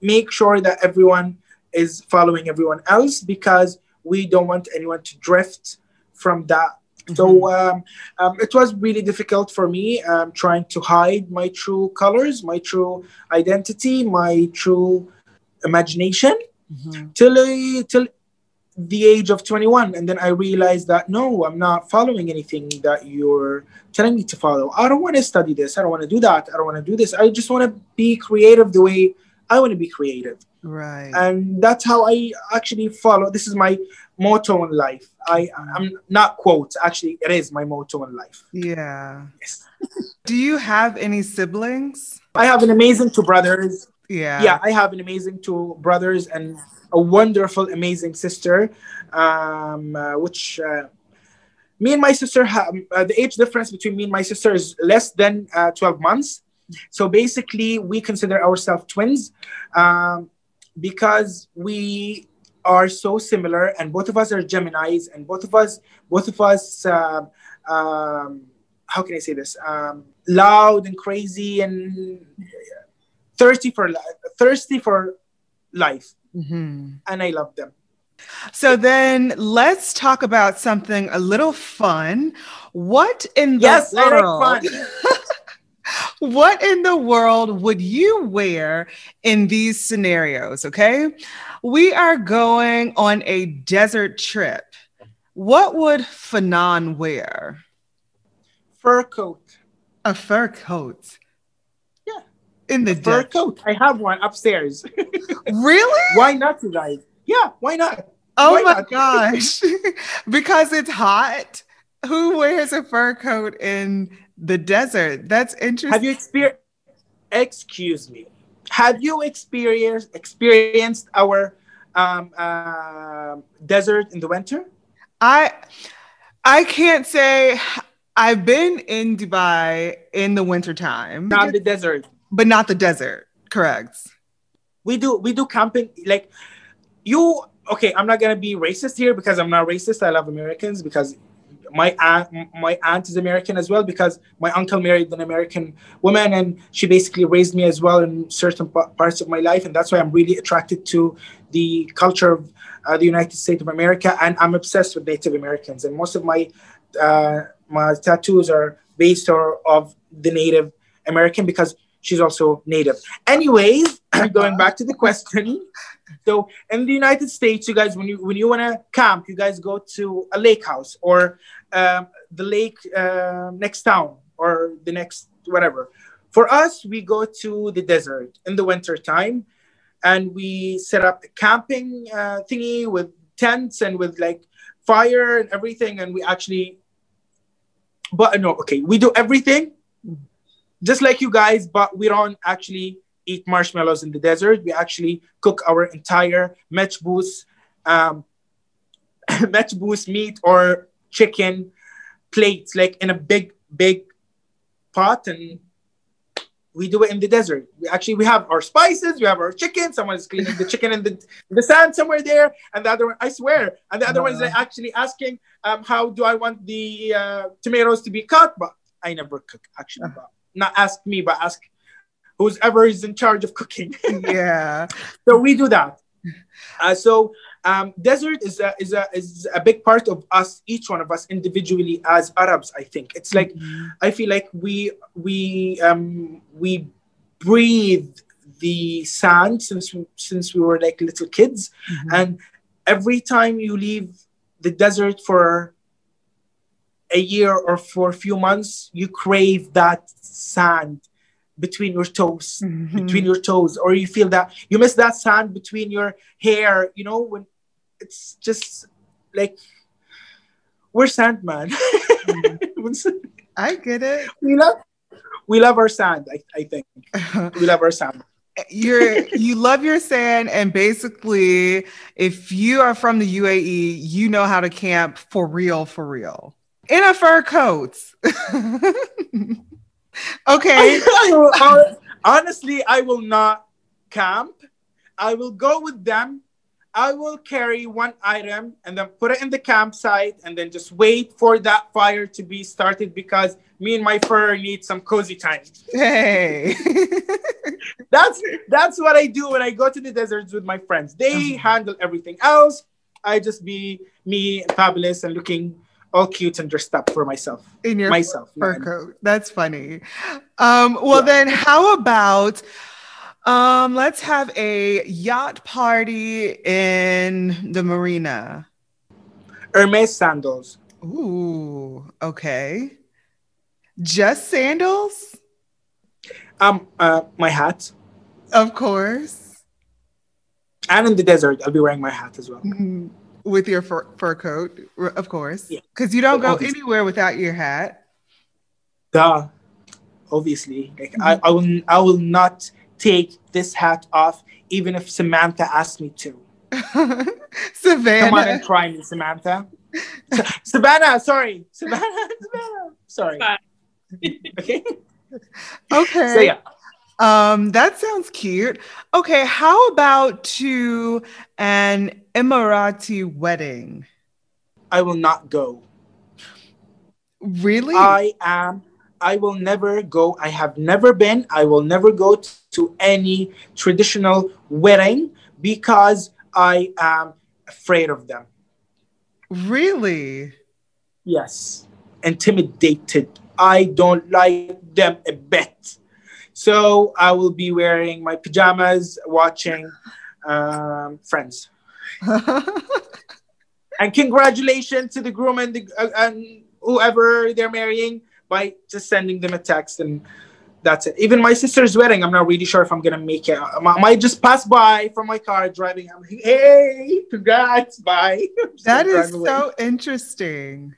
make sure that everyone is following everyone else because we don't want anyone to drift from that. Mm-hmm. So um, um, it was really difficult for me um, trying to hide my true colors, my true identity, my true imagination mm-hmm. till, till the age of 21 and then i realized that no i'm not following anything that you're telling me to follow. I don't want to study this. I don't want to do that. I don't want to do this. I just want to be creative the way i want to be creative. Right. And that's how i actually follow this is my motto in life. I i'm not quote actually it is my motto in life. Yeah. Yes. do you have any siblings? I have an amazing two brothers. Yeah. Yeah i have an amazing two brothers and a wonderful, amazing sister, um, uh, which uh, me and my sister have uh, the age difference between me and my sister is less than uh, 12 months. So basically, we consider ourselves twins um, because we are so similar, and both of us are Gemini's, and both of us, both of us, uh, um, how can I say this? Um, loud and crazy and thirsty for thirsty for life mm-hmm. and I love them. So then let's talk about something a little fun. What in the yes, world? What in the world would you wear in these scenarios? Okay. We are going on a desert trip. What would Fanan wear? Fur coat. A fur coat in the fur coat. I have one upstairs. really? Why not, you guys? Yeah, why not? Oh why my not? gosh. because it's hot. Who wears a fur coat in the desert? That's interesting. Have you experienced excuse me. Have you experienced experienced our um, uh, desert in the winter? I I can't say I've been in Dubai in the wintertime. Not the desert but not the desert. Correct. We do we do camping like you. Okay, I'm not gonna be racist here because I'm not racist. I love Americans because my aunt my aunt is American as well because my uncle married an American woman and she basically raised me as well in certain parts of my life and that's why I'm really attracted to the culture of uh, the United States of America and I'm obsessed with Native Americans and most of my uh, my tattoos are based or of the Native American because she's also native. Anyways, going back to the question. So in the United States, you guys, when you when you want to camp, you guys go to a lake house or um, the lake uh, next town or the next whatever. For us, we go to the desert in the winter time, and we set up a camping uh, thingy with tents and with like fire and everything, and we actually. But no, okay, we do everything just like you guys, but we don't actually eat marshmallows in the desert. We actually cook our entire machboos, um, meat or chicken plates, like in a big, big pot, and we do it in the desert. We actually we have our spices, we have our chicken. Someone's cleaning the chicken in the the sand somewhere there, and the other one, I swear, and the other uh-huh. one is actually asking, um, how do I want the uh, tomatoes to be cut? But I never cook actually. Uh-huh not ask me, but ask who's ever is in charge of cooking. yeah. So we do that. Uh, so um, desert is a, is a is a big part of us, each one of us individually as Arabs. I think it's like mm-hmm. I feel like we we um, we breathe the sand since we, since we were like little kids, mm-hmm. and every time you leave the desert for a year or for a few months, you crave that sand between your toes, mm-hmm. between your toes, or you feel that you miss that sand between your hair, you know, when it's just like we're sand man. I get it. We love we love our sand, I, I think. we love our sand. You're you love your sand, and basically, if you are from the UAE, you know how to camp for real, for real in a fur coat. okay. honestly, I will not camp. I will go with them. I will carry one item and then put it in the campsite and then just wait for that fire to be started because me and my fur need some cozy time. Hey. that's that's what I do when I go to the deserts with my friends. They uh-huh. handle everything else. I just be me fabulous and looking all cute and dressed up for myself. In your myself fur coat. That's funny. Um, well, yeah. then how about Um, let's have a yacht party in the marina. Hermes sandals. Ooh, okay. Just sandals? Um, uh, my hat. Of course. And in the desert, I'll be wearing my hat as well. Mhm. With your fur, fur coat, of course. Yeah. Because you don't go Obviously. anywhere without your hat. Duh. Obviously, like I, I will, I will not take this hat off, even if Samantha asked me to. Savannah. Come on and try me, Samantha. Sa- Savannah, sorry, Savannah, Savannah, sorry. Okay. Okay. So yeah, Um, that sounds cute. Okay, how about to an Emirati wedding? I will not go. Really? I am. I will never go. I have never been. I will never go t- to any traditional wedding because I am afraid of them. really? Yes, intimidated. I don't like them a bit. So I will be wearing my pajamas, watching um, Friends. And congratulations to the groom and, the, uh, and whoever they're marrying by just sending them a text and that's it. Even my sister's wedding, I'm not really sure if I'm gonna make it. I might- just pass by from my car driving. I'm like, hey, congrats, bye. That is away. so interesting.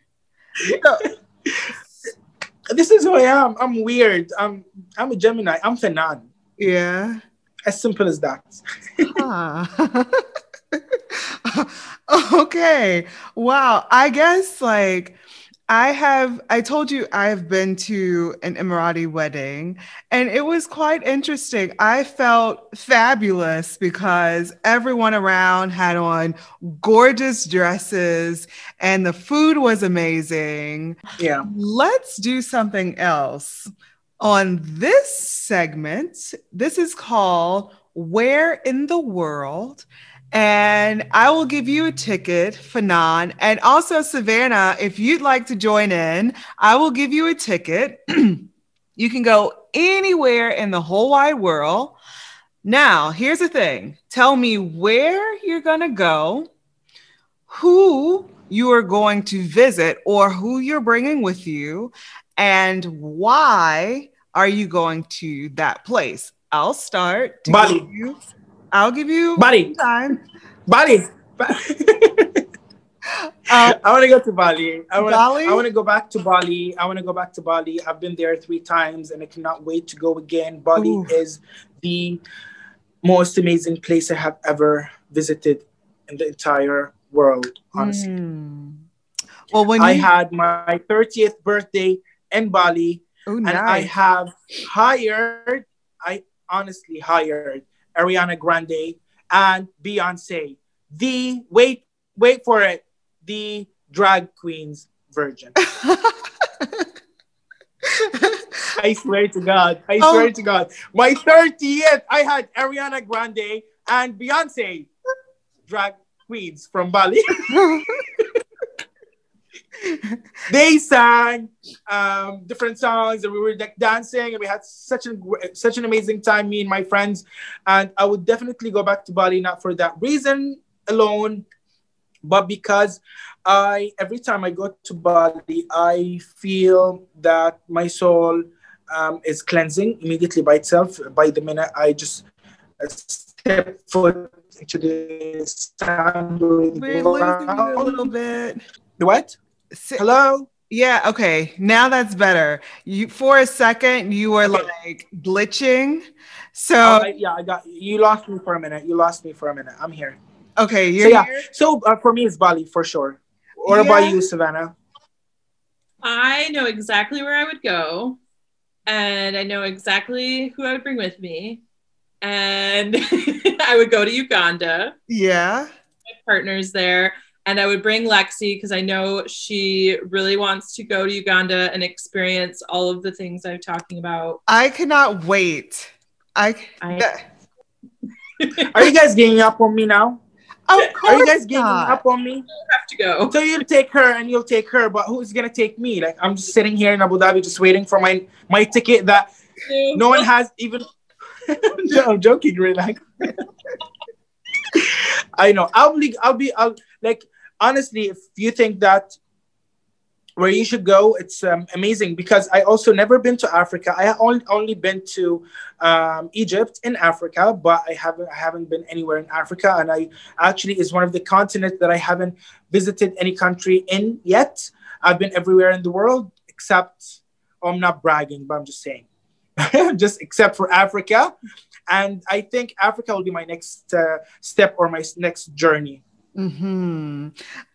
This is who I am. I'm weird. I'm I'm a Gemini. I'm Fanan. Yeah. As simple as that. Huh. Ah. okay. Wow. I guess like I have, I told you I've been to an Emirati wedding and it was quite interesting. I felt fabulous because everyone around had on gorgeous dresses and the food was amazing. Yeah. Let's do something else. On this segment, this is called Where in the World? And I will give you a ticket, Fanan. And also, Savannah, if you'd like to join in, I will give you a ticket. you can go anywhere in the whole wide world. Now, here's the thing tell me where you're going to go, who you are going to visit, or who you're bringing with you, and why are you going to that place? I'll start. Bali. you- I'll give you Bali. time. Bali. Ba- Um, I want to go to Bali. I want Bali? I want to go back to Bali. I want to go back to Bali. I've been there three times and I cannot wait to go again. Bali Ooh. is the most amazing place I have ever visited in the entire world, honestly. mm. Well, when I you, had my 30th birthday in Bali oh, and I have hired, I honestly hired Ariana Grande and Beyonce, the wait, wait for it, the drag queens virgin. I swear to God, I Oh. swear to God, my 30th, I had Ariana Grande and Beyonce, drag queens from Bali. they sang um, different songs and we were like dancing and we had such an such an amazing time me and my friends. And i would definitely go back to bali not for that reason alone but because i every time i go to bali i feel that my soul um, is cleansing immediately by itself. By the minute i just uh, step foot into the sand We're losing you a little bit. what hello Yeah, okay. Now that's better. You for a second you were Okay. like glitching. So Oh, I- yeah, I got you. Lost me for a minute. You lost me for a minute. I'm here. okay, you're yeah, here. so uh, for me it's Bali for sure. What about you, Savannah? I know exactly where I would go, and I know exactly who I would bring with me. And I would go to Uganda. Yeah. My partner's there, and I would bring Lexi because I know she really wants to go to Uganda and experience all of the things I'm talking about. I cannot wait. I, I- that- Are you guys ganging up on me now? of Are you guys ganging not. up on me? You have to go. So you'll take her and you'll take her, but who's gonna take me? Like I'm just sitting here in Abu Dhabi, just waiting for my my ticket that no one has even. no, I'm joking, relax. I know. I'll be, I'll be, I'll like honestly. If you think that where you should go, it's um, amazing because I also never been to Africa. I only only been to um, Egypt in Africa, but I haven't I haven't been anywhere in Africa, and I actually is one of the continents that I haven't visited any country in yet. I've been everywhere in the world except. Oh, I'm not bragging, but I'm just saying. just except for Africa. And I think Africa will be my next uh, step or my next journey. Hmm.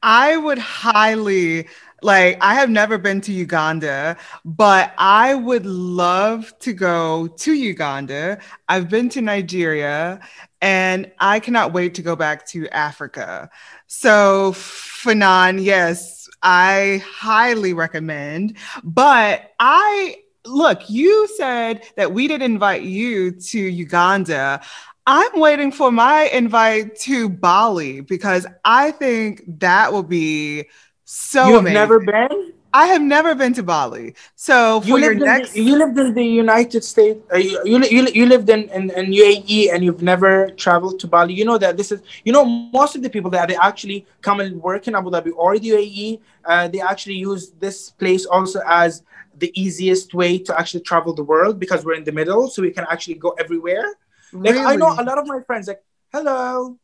I would highly like. I have never been to Uganda, but I would love to go to Uganda. I've been to Nigeria, and I cannot wait to go back to Africa. So, Fanan, yes, I highly recommend. But I look, you said that we didn't invite you to Uganda. I'm waiting for my invite to Bali because I think that will be so You've amazing. never been? I have never been to Bali. So for You your lived, next in the, you lived in the United States. Uh, you, you, you, you lived in, in, in UAE and you've never traveled to Bali. You know that this is, you know, most of the people that they actually come and work in Abu Dhabi or the UAE, uh, they actually use this place also as the easiest way to actually travel the world because we're in the middle, so we can actually go everywhere. Like I know a lot of my friends, like, hello,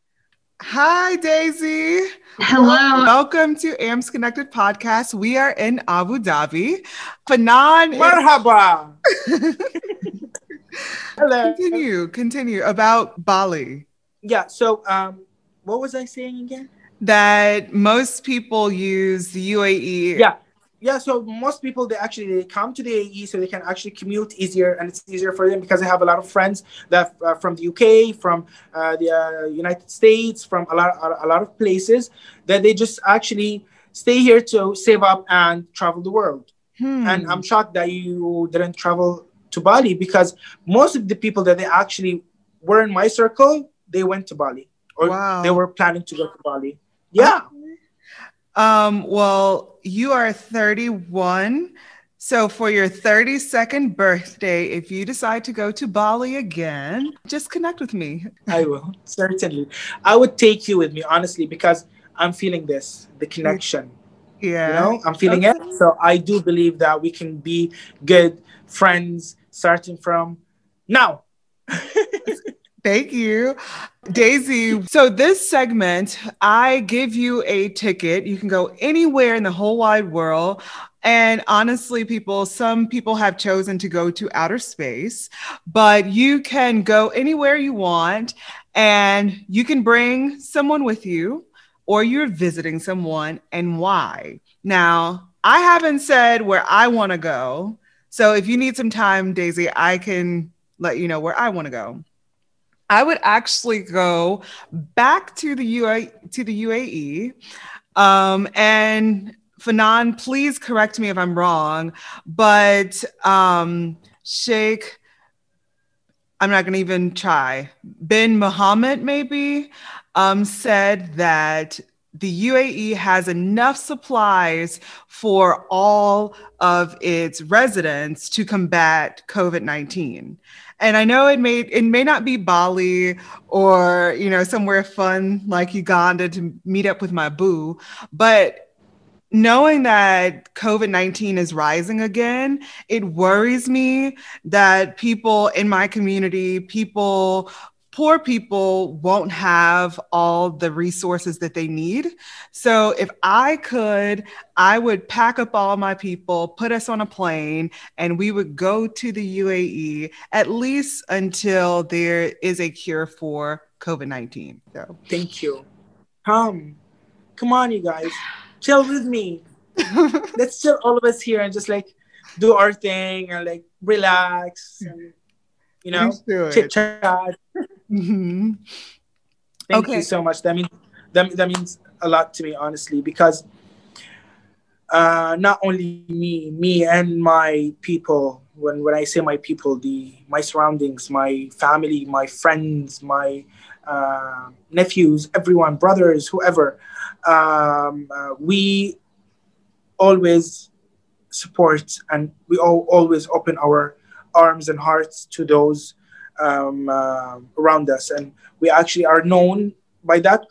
Hi, Daisy. Hello. Welcome to AMPS Connected Podcast. We are in Abu Dhabi. Fanan, marhaba. hello. continue, continue about Bali. Yeah. So, um, what was I saying again? That most people use the UAE. Yeah. Yeah, so most people they actually they come to the AE so they can actually commute easier, and it's easier for them because I have a lot of friends that uh, from the UK, from uh, the uh, United States, from a lot a lot of places that they just actually stay here to save up and travel the world. Hmm. And I'm shocked that you didn't travel to Bali because most of the people that they actually were in my circle, they went to Bali or Wow. they were planning to go to Bali. Yeah. Um, well, you are 31. So for your 32nd birthday, if you decide to go to Bali again, just connect with me. I will certainly. I would take you with me, honestly, because I'm feeling this, the connection. Yeah. You know, I'm feeling Okay. it. So I do believe that we can be good friends starting from now. Thank you. Daisy. So, this segment, I give you a ticket. You can go anywhere in the whole wide world. And honestly, people, some people have chosen to go to outer space, but you can go anywhere you want and you can bring someone with you or you're visiting someone and why. Now, I haven't said where I want to go. So, if you need some time, Daisy, I can let you know where I want to go. I would actually go back to the UA to the UAE. Um, and Fanan, please correct me if I'm wrong, but um, Sheikh, I'm not going to even try. Bin Mohammed, maybe, um, said that the UAE has enough supplies for all of its residents to combat COVID 19 and I know it may it may not be Bali or you know somewhere fun like Uganda to meet up with my boo, but knowing that COVID 19 is rising again, it worries me that people in my community, people, poor people, won't have all the resources that they need. So if I could, I would pack up all my people, put us on a plane, and we would go to the UAE at least until there is a cure for COVID 19. So. Thank you. Come. Come on, you guys. Chill with me. Let's chill all of us here and just like do our thing and like relax and you know Let's do it. chit chat. Mhm. Thank Okay. you so much. That means that, that means a lot to me, honestly, because uh, not only me, me and my people. When when I say my people, the my surroundings, my family, my friends, my uh, nephews, everyone, brothers, whoever, um, uh, we always support and we all always open our arms and hearts to those um, uh, around us, and we actually are known by that.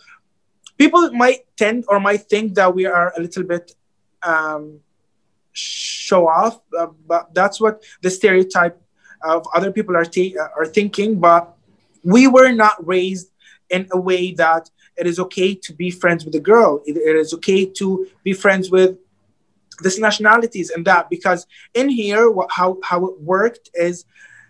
People might tend or might think that we are a little bit um, show off, uh, but that's what the stereotype of other people are ta- are thinking. But we were not raised in a way that it is okay to be friends with a girl. it, it is okay to be friends with this nationalities and that because in here what, how, how it worked is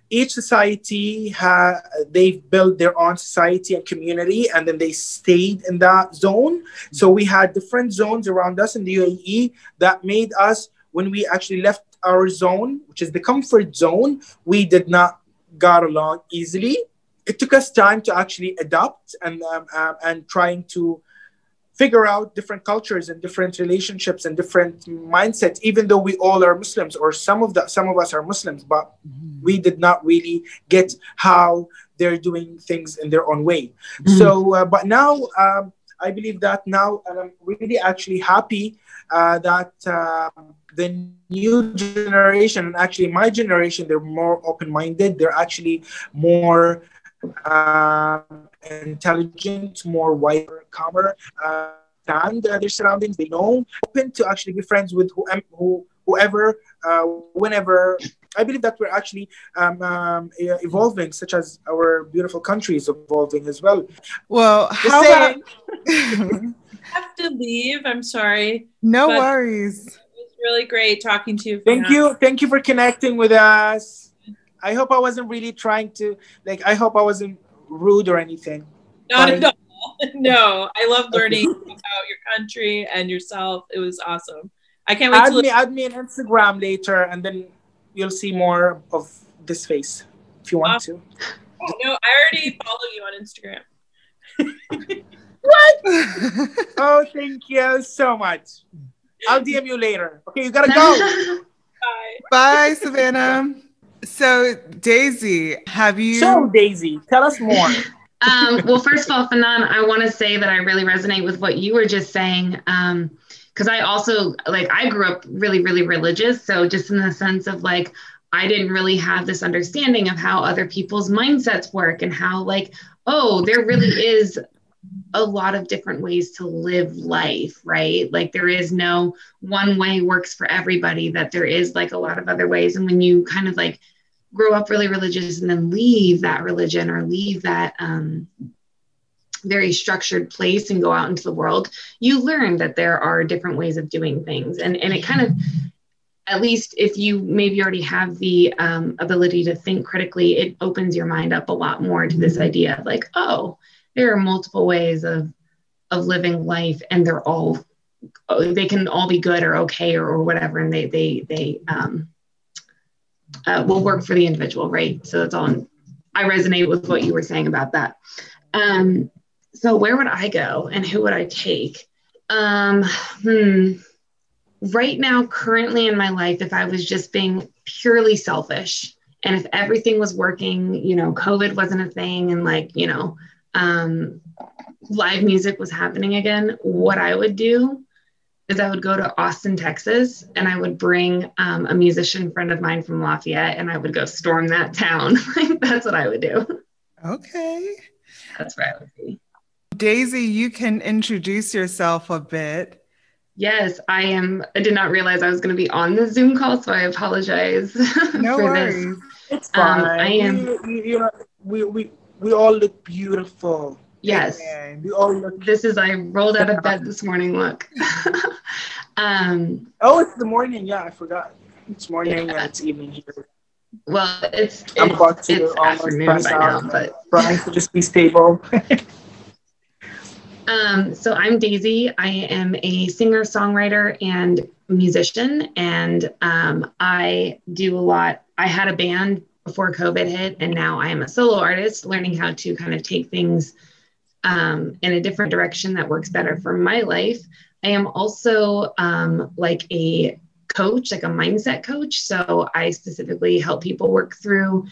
each society ha- they've built their own society and community and then they stayed in that zone. So we had different zones around us in the uae that made us when we actually left our zone which is the comfort zone we did not got along easily. It took us time to actually adapt and um, uh, and trying to figure out different cultures and different relationships and different mindsets even though we all are muslims or some of the some of us are muslims but mm-hmm. we did not really get how they're doing things in their own way mm-hmm. so uh, but now um, i believe that now and i'm really actually happy uh, that uh, the new generation and actually my generation they're more open-minded they're actually more uh, intelligent, more wider, calmer, uh, and uh, their surroundings. They know, open to actually be friends with who, who whoever, uh, whenever. I believe that we're actually um, um, evolving, such as our beautiful country is evolving as well. Well, how about... have to leave. I'm sorry. No worries. It was really great talking to you. Thank you. Thank you for connecting with us. I hope I wasn't really trying to like. I hope I wasn't rude or anything. Not at all. No, I love learning about your country and yourself. It was awesome. I can't wait add to me. Add me on Instagram later, and then you'll see more of this face if you want awesome. to. Oh, no, I already follow you on Instagram. what? oh, thank you so much. I'll DM you later. Okay, you gotta go. Bye. Bye, Savannah. So, Daisy, have you? So, Daisy, tell us more. um, well, first of all, Fanan, I want to say that I really resonate with what you were just saying. because um, I also like I grew up really, really religious. So just in the sense of like I didn't really have this understanding of how other people's mindsets work and how like oh there really is a lot of different ways to live life, right? Like there is no one way works for everybody, that there is like a lot of other ways. And when you kind of like grow up really religious and then leave that religion or leave that um, very structured place and go out into the world, you learn that there are different ways of doing things. And, and it kind of, at least if you maybe already have the um, ability to think critically, it opens your mind up a lot more to this idea of like, oh, there are multiple ways of of living life and they're all they can all be good or okay or, or whatever and they they they um, uh, will work for the individual right so that's all i resonate with what you were saying about that um, so where would i go and who would i take um, hmm. right now currently in my life if i was just being purely selfish and if everything was working you know covid wasn't a thing and like you know um, live music was happening again, what I would do is I would go to Austin, Texas, and I would bring um, a musician friend of mine from Lafayette, and I would go storm that town. That's what I would do. Okay. That's where I would be. Daisy, you can introduce yourself a bit. Yes, I am. I did not realize I was going to be on the Zoom call, so I apologize. No worries. This. It's fine. Um, I am. We, you know, we, we we all look beautiful. Yes. We all look. This is I rolled out of bed this morning. Look. Um. Oh, it's the morning. Yeah, I forgot. It's morning yeah. and it's evening here. Well, it's I'm it's, it's afternoon by now, but trying to just be stable. um. So I'm Daisy. I am a singer, songwriter, and musician, and um, I do a lot. I had a band before COVID hit. And now I am a solo artist, learning how to kind of take things um, in a different direction that works better for my life. I am also um, like a coach, like a mindset coach. So I specifically help people work through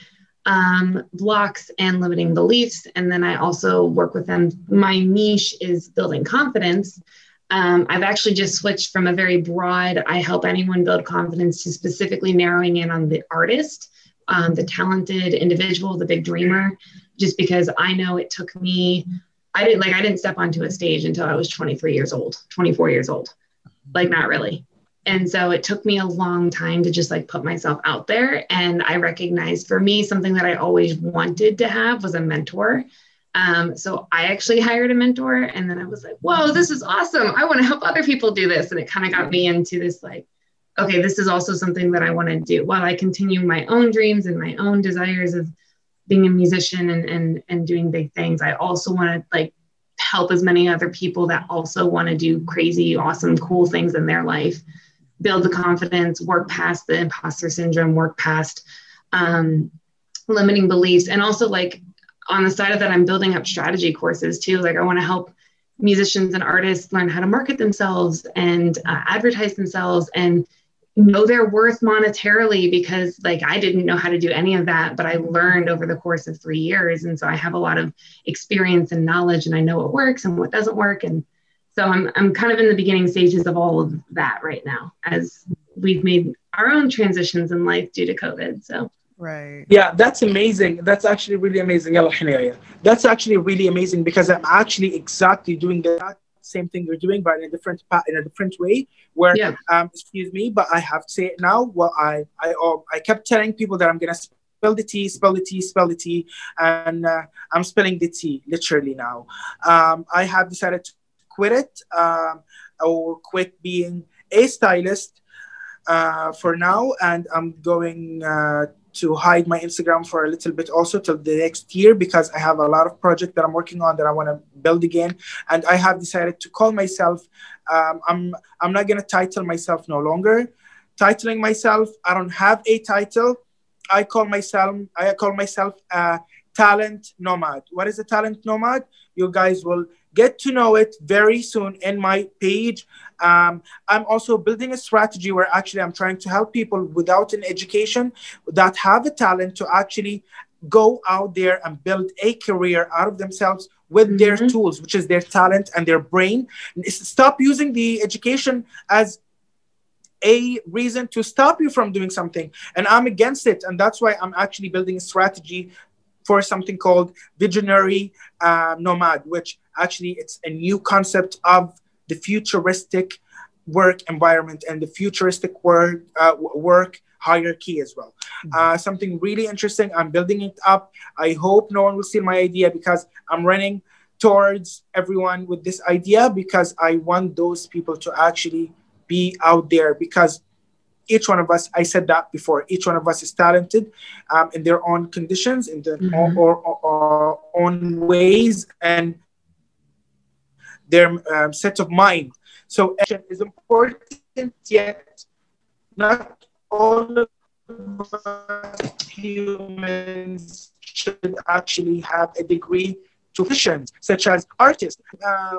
um, blocks and limiting beliefs. And then I also work with them. My niche is building confidence. Um, I've actually just switched from a very broad, I help anyone build confidence to specifically narrowing in on the artist um, the talented individual, the big dreamer, just because I know it took me. I didn't like I didn't step onto a stage until I was 23 years old, 24 years old. Like not really. And so it took me a long time to just like put myself out there. And I recognized for me, something that I always wanted to have was a mentor. Um, so I actually hired a mentor and then I was like, whoa, this is awesome. I want to help other people do this. And it kind of got me into this like, okay, this is also something that I want to do while I continue my own dreams and my own desires of being a musician and and, and doing big things. I also want to like help as many other people that also want to do crazy, awesome, cool things in their life, build the confidence, work past the imposter syndrome, work past um, limiting beliefs, and also like on the side of that, I'm building up strategy courses too. Like I want to help musicians and artists learn how to market themselves and uh, advertise themselves and Mm-hmm. know their worth monetarily because like I didn't know how to do any of that, but I learned over the course of three years. And so I have a lot of experience and knowledge and I know what works and what doesn't work. And so I'm, I'm kind of in the beginning stages of all of that right now as we've made our own transitions in life due to COVID. So Right. Yeah, that's amazing. That's actually really amazing. That's actually really amazing because I'm actually exactly doing that same thing you're doing, but in a different part in a different way. Where, yeah. um, excuse me, but I have to say it now. Well, I I um, I kept telling people that I'm gonna spill the tea, spill the tea, spill the tea, and uh, I'm spilling the tea literally now. Um, I have decided to quit it um, or quit being a stylist uh, for now, and I'm going uh, to hide my Instagram for a little bit also till the next year because I have a lot of projects that I'm working on that I want to build again, and I have decided to call myself. Um, I'm I'm not gonna title myself no longer. Titling myself, I don't have a title. I call myself I call myself a talent nomad. What is a talent nomad? You guys will get to know it very soon in my page. Um, I'm also building a strategy where actually I'm trying to help people without an education that have a talent to actually go out there and build a career out of themselves with mm-hmm. their tools, which is their talent and their brain. Stop using the education as a reason to stop you from doing something. And I'm against it. And that's why I'm actually building a strategy for something called visionary uh, nomad, which actually it's a new concept of the futuristic work environment and the futuristic work uh, work hierarchy as well. Mm-hmm. Uh, something really interesting. I'm building it up. I hope no one will steal my idea because I'm running towards everyone with this idea because I want those people to actually be out there because each one of us, I said that before, each one of us is talented um, in their own conditions, in their mm-hmm. or, or, or, own ways, and their um, set of mind. So action is important, yet not all humans should actually have a degree to vision, such as artists, uh,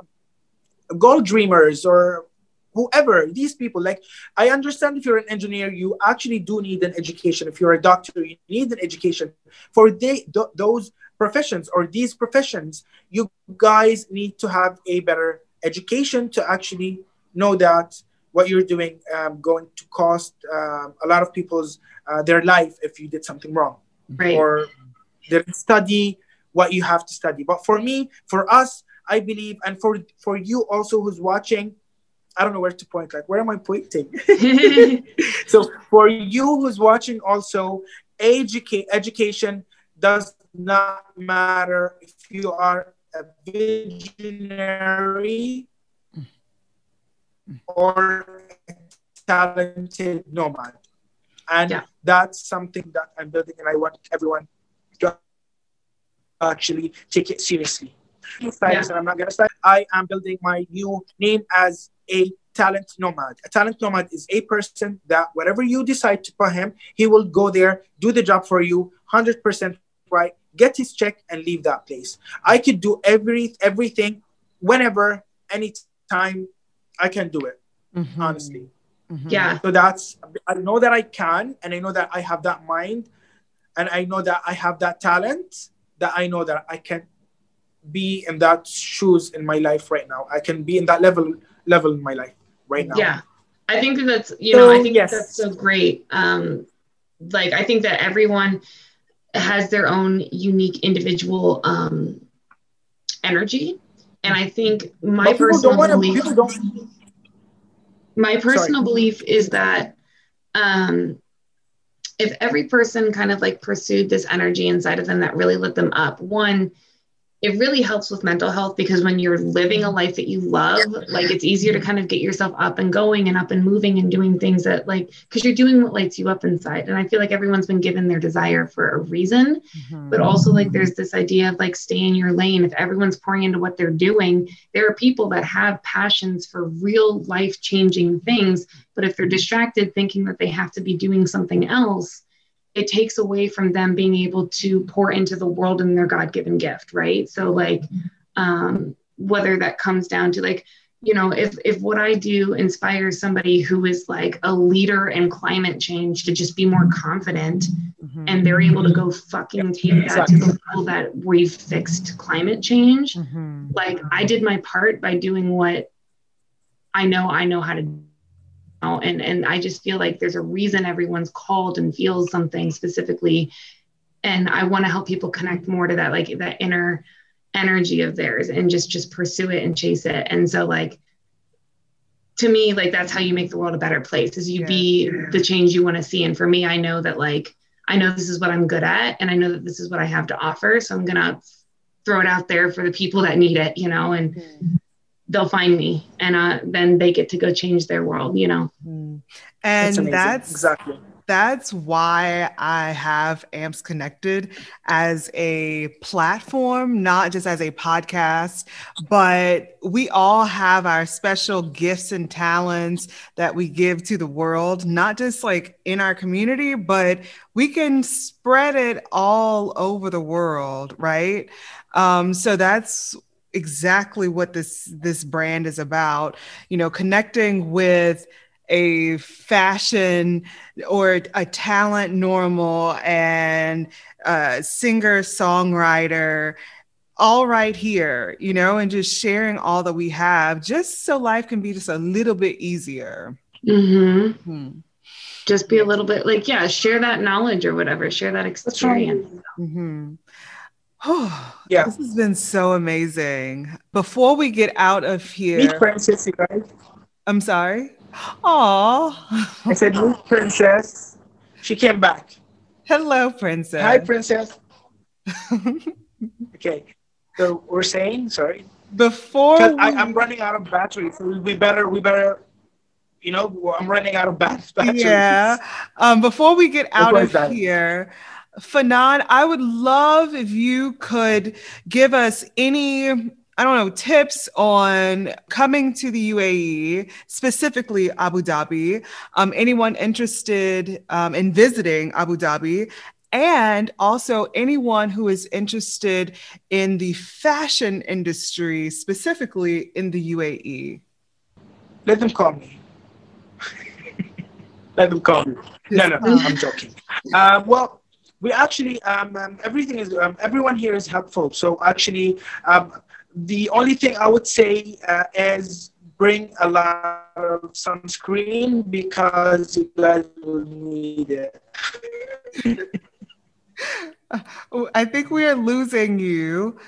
goal dreamers, or whoever these people. Like i understand if you're an engineer you actually do need an education. If you're a doctor you need an education. For they, th- those professions or these professions you guys need to have a better education to actually know that what you're doing um, going to cost um, a lot of people's uh, their life if you did something wrong right. or didn't study what you have to study but for me for us i believe and for for you also who's watching I don't know where to point. Like, where am I pointing? so, for you who's watching, also, educa- education does not matter if you are a visionary or a talented nomad. And yeah. that's something that I'm building, and I want everyone to actually take it seriously. Yeah. I'm not gonna start. I am building my new name as a talent nomad. A talent nomad is a person that whatever you decide to put him, he will go there, do the job for you, 100% right, get his check and leave that place. I could do every everything whenever, anytime I can do it, mm-hmm. honestly. Mm-hmm. Yeah. So that's, I know that I can, and I know that I have that mind, and I know that I have that talent, that I know that I can be in that shoes in my life right now. I can be in that level level in my life right now. Yeah. I think that's you know, I think yes. that's so great. Um like I think that everyone has their own unique individual um, energy, and I think my personal belief, my personal Sorry. belief is that um, if every person kind of like pursued this energy inside of them that really lit them up, one it really helps with mental health because when you're living a life that you love, like it's easier to kind of get yourself up and going and up and moving and doing things that like because you're doing what lights you up inside. And I feel like everyone's been given their desire for a reason, mm-hmm. but also like there's this idea of like stay in your lane. If everyone's pouring into what they're doing, there are people that have passions for real life changing things, but if they're distracted thinking that they have to be doing something else, it takes away from them being able to pour into the world in their god-given gift right so like um, whether that comes down to like you know if if what i do inspires somebody who is like a leader in climate change to just be more confident mm-hmm. and they're able to go fucking take that to the level that we've fixed climate change mm-hmm. like i did my part by doing what i know i know how to and and i just feel like there's a reason everyone's called and feels something specifically. And i want to help people connect more to that like that inner energy of theirs and just just pursue it and chase it. And so like to me like that's how you make the world a better place is you yeah. be the change you want to see. And for me i know that like i know this is what i'm good at and i know that this is what i have to offer. So i'm gonna throw it out there for the people that need it you know and mm-hmm they'll find me and uh, then they get to go change their world you know? Mm. and that's, that's, exactly. that's why i have amps connected as a platform not just as a podcast but we all have our special gifts and talents that we give to the world not just like in our community but we can spread it all over the world right? Um, so that's exactly what this this brand is about you know connecting with a fashion or a talent normal and a singer songwriter all right here you know and just sharing all that we have just so life can be just a little bit easier mm-hmm. hmm. just be a little bit like yeah share that knowledge or whatever share that experience mm-hmm. Oh, yeah. This has been so amazing. Before we get out of here, meet Princess, you guys. I'm sorry. Oh, I said meet Princess. She came back. Hello, Princess. Hi, Princess. okay, so we're saying sorry. Before we... I, am running out of battery, so we better we better you know I'm running out of battery. Yeah. Um, before we get out of here, Fanan, I would love if you could give us any I don't know, tips on coming to the UAE, specifically Abu Dhabi. Um, anyone interested um, in visiting Abu Dhabi, and also anyone who is interested in the fashion industry, specifically in the UAE. Let them call me. Let them call me. No, no, I'm joking. Uh, well, we actually um, um, everything is um, everyone here is helpful. So actually um, the only thing i would say uh, is bring a lot of sunscreen because you guys will need it. I think we are losing you.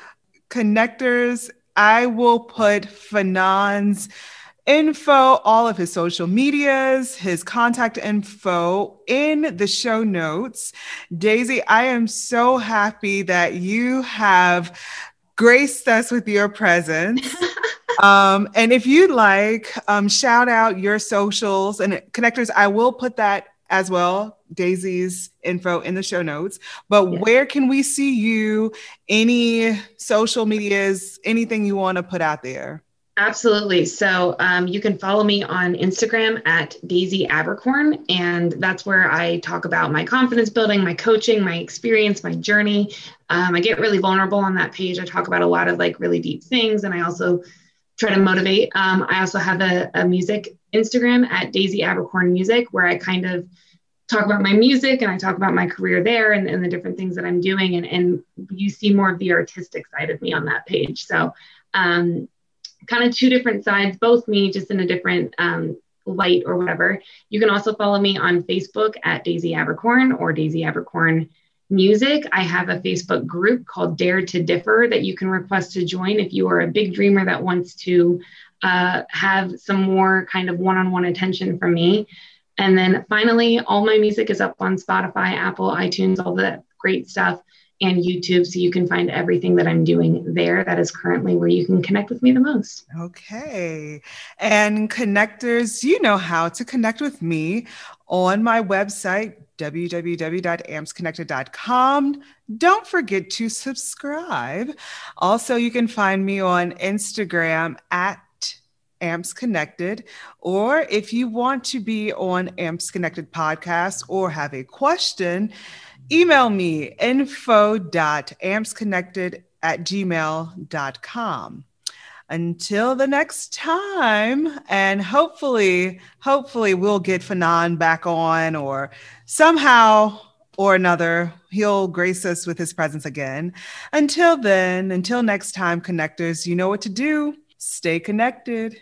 Connectors i will put fanan's info, all of his social medias, his contact info in the show notes. Daisy, I am so happy that you have graced us with your presence. um, and if you'd like, um, shout out your socials and connectors. I will put that as well, Daisy's info in the show notes. But yeah. where can we see you? Any social medias, anything you want to put out there? Absolutely. So um, you can follow me on Instagram at Daisy Abercorn, and that's where I talk about my confidence building, my coaching, my experience, my journey. Um, I get really vulnerable on that page. I talk about a lot of like really deep things, and I also try to motivate. Um, I also have a, a music Instagram at Daisy Abercorn Music, where I kind of talk about my music and I talk about my career there and, and the different things that I'm doing. And, and you see more of the artistic side of me on that page. So um, kind of two different sides, both me, just in a different um, light or whatever. You can also follow me on Facebook at Daisy Abercorn or Daisy Abercorn Music. I have a Facebook group called Dare to Differ that you can request to join if you are a big dreamer that wants to uh, have some more kind of one on one attention from me. And then finally, all my music is up on Spotify, Apple, iTunes, all the great stuff, and YouTube. So you can find everything that I'm doing there. That is currently where you can connect with me the most. Okay. And connectors, you know how to connect with me on my website, www.ampsconnected.com. Don't forget to subscribe. Also, you can find me on Instagram at Amps Connected, or if you want to be on Amps Connected podcast or have a question, email me info.ampsconnected at gmail.com. Until the next time, and hopefully, hopefully we'll get Fanan back on or somehow or another, he'll grace us with his presence again. Until then, until next time, connectors, you know what to do. Stay connected.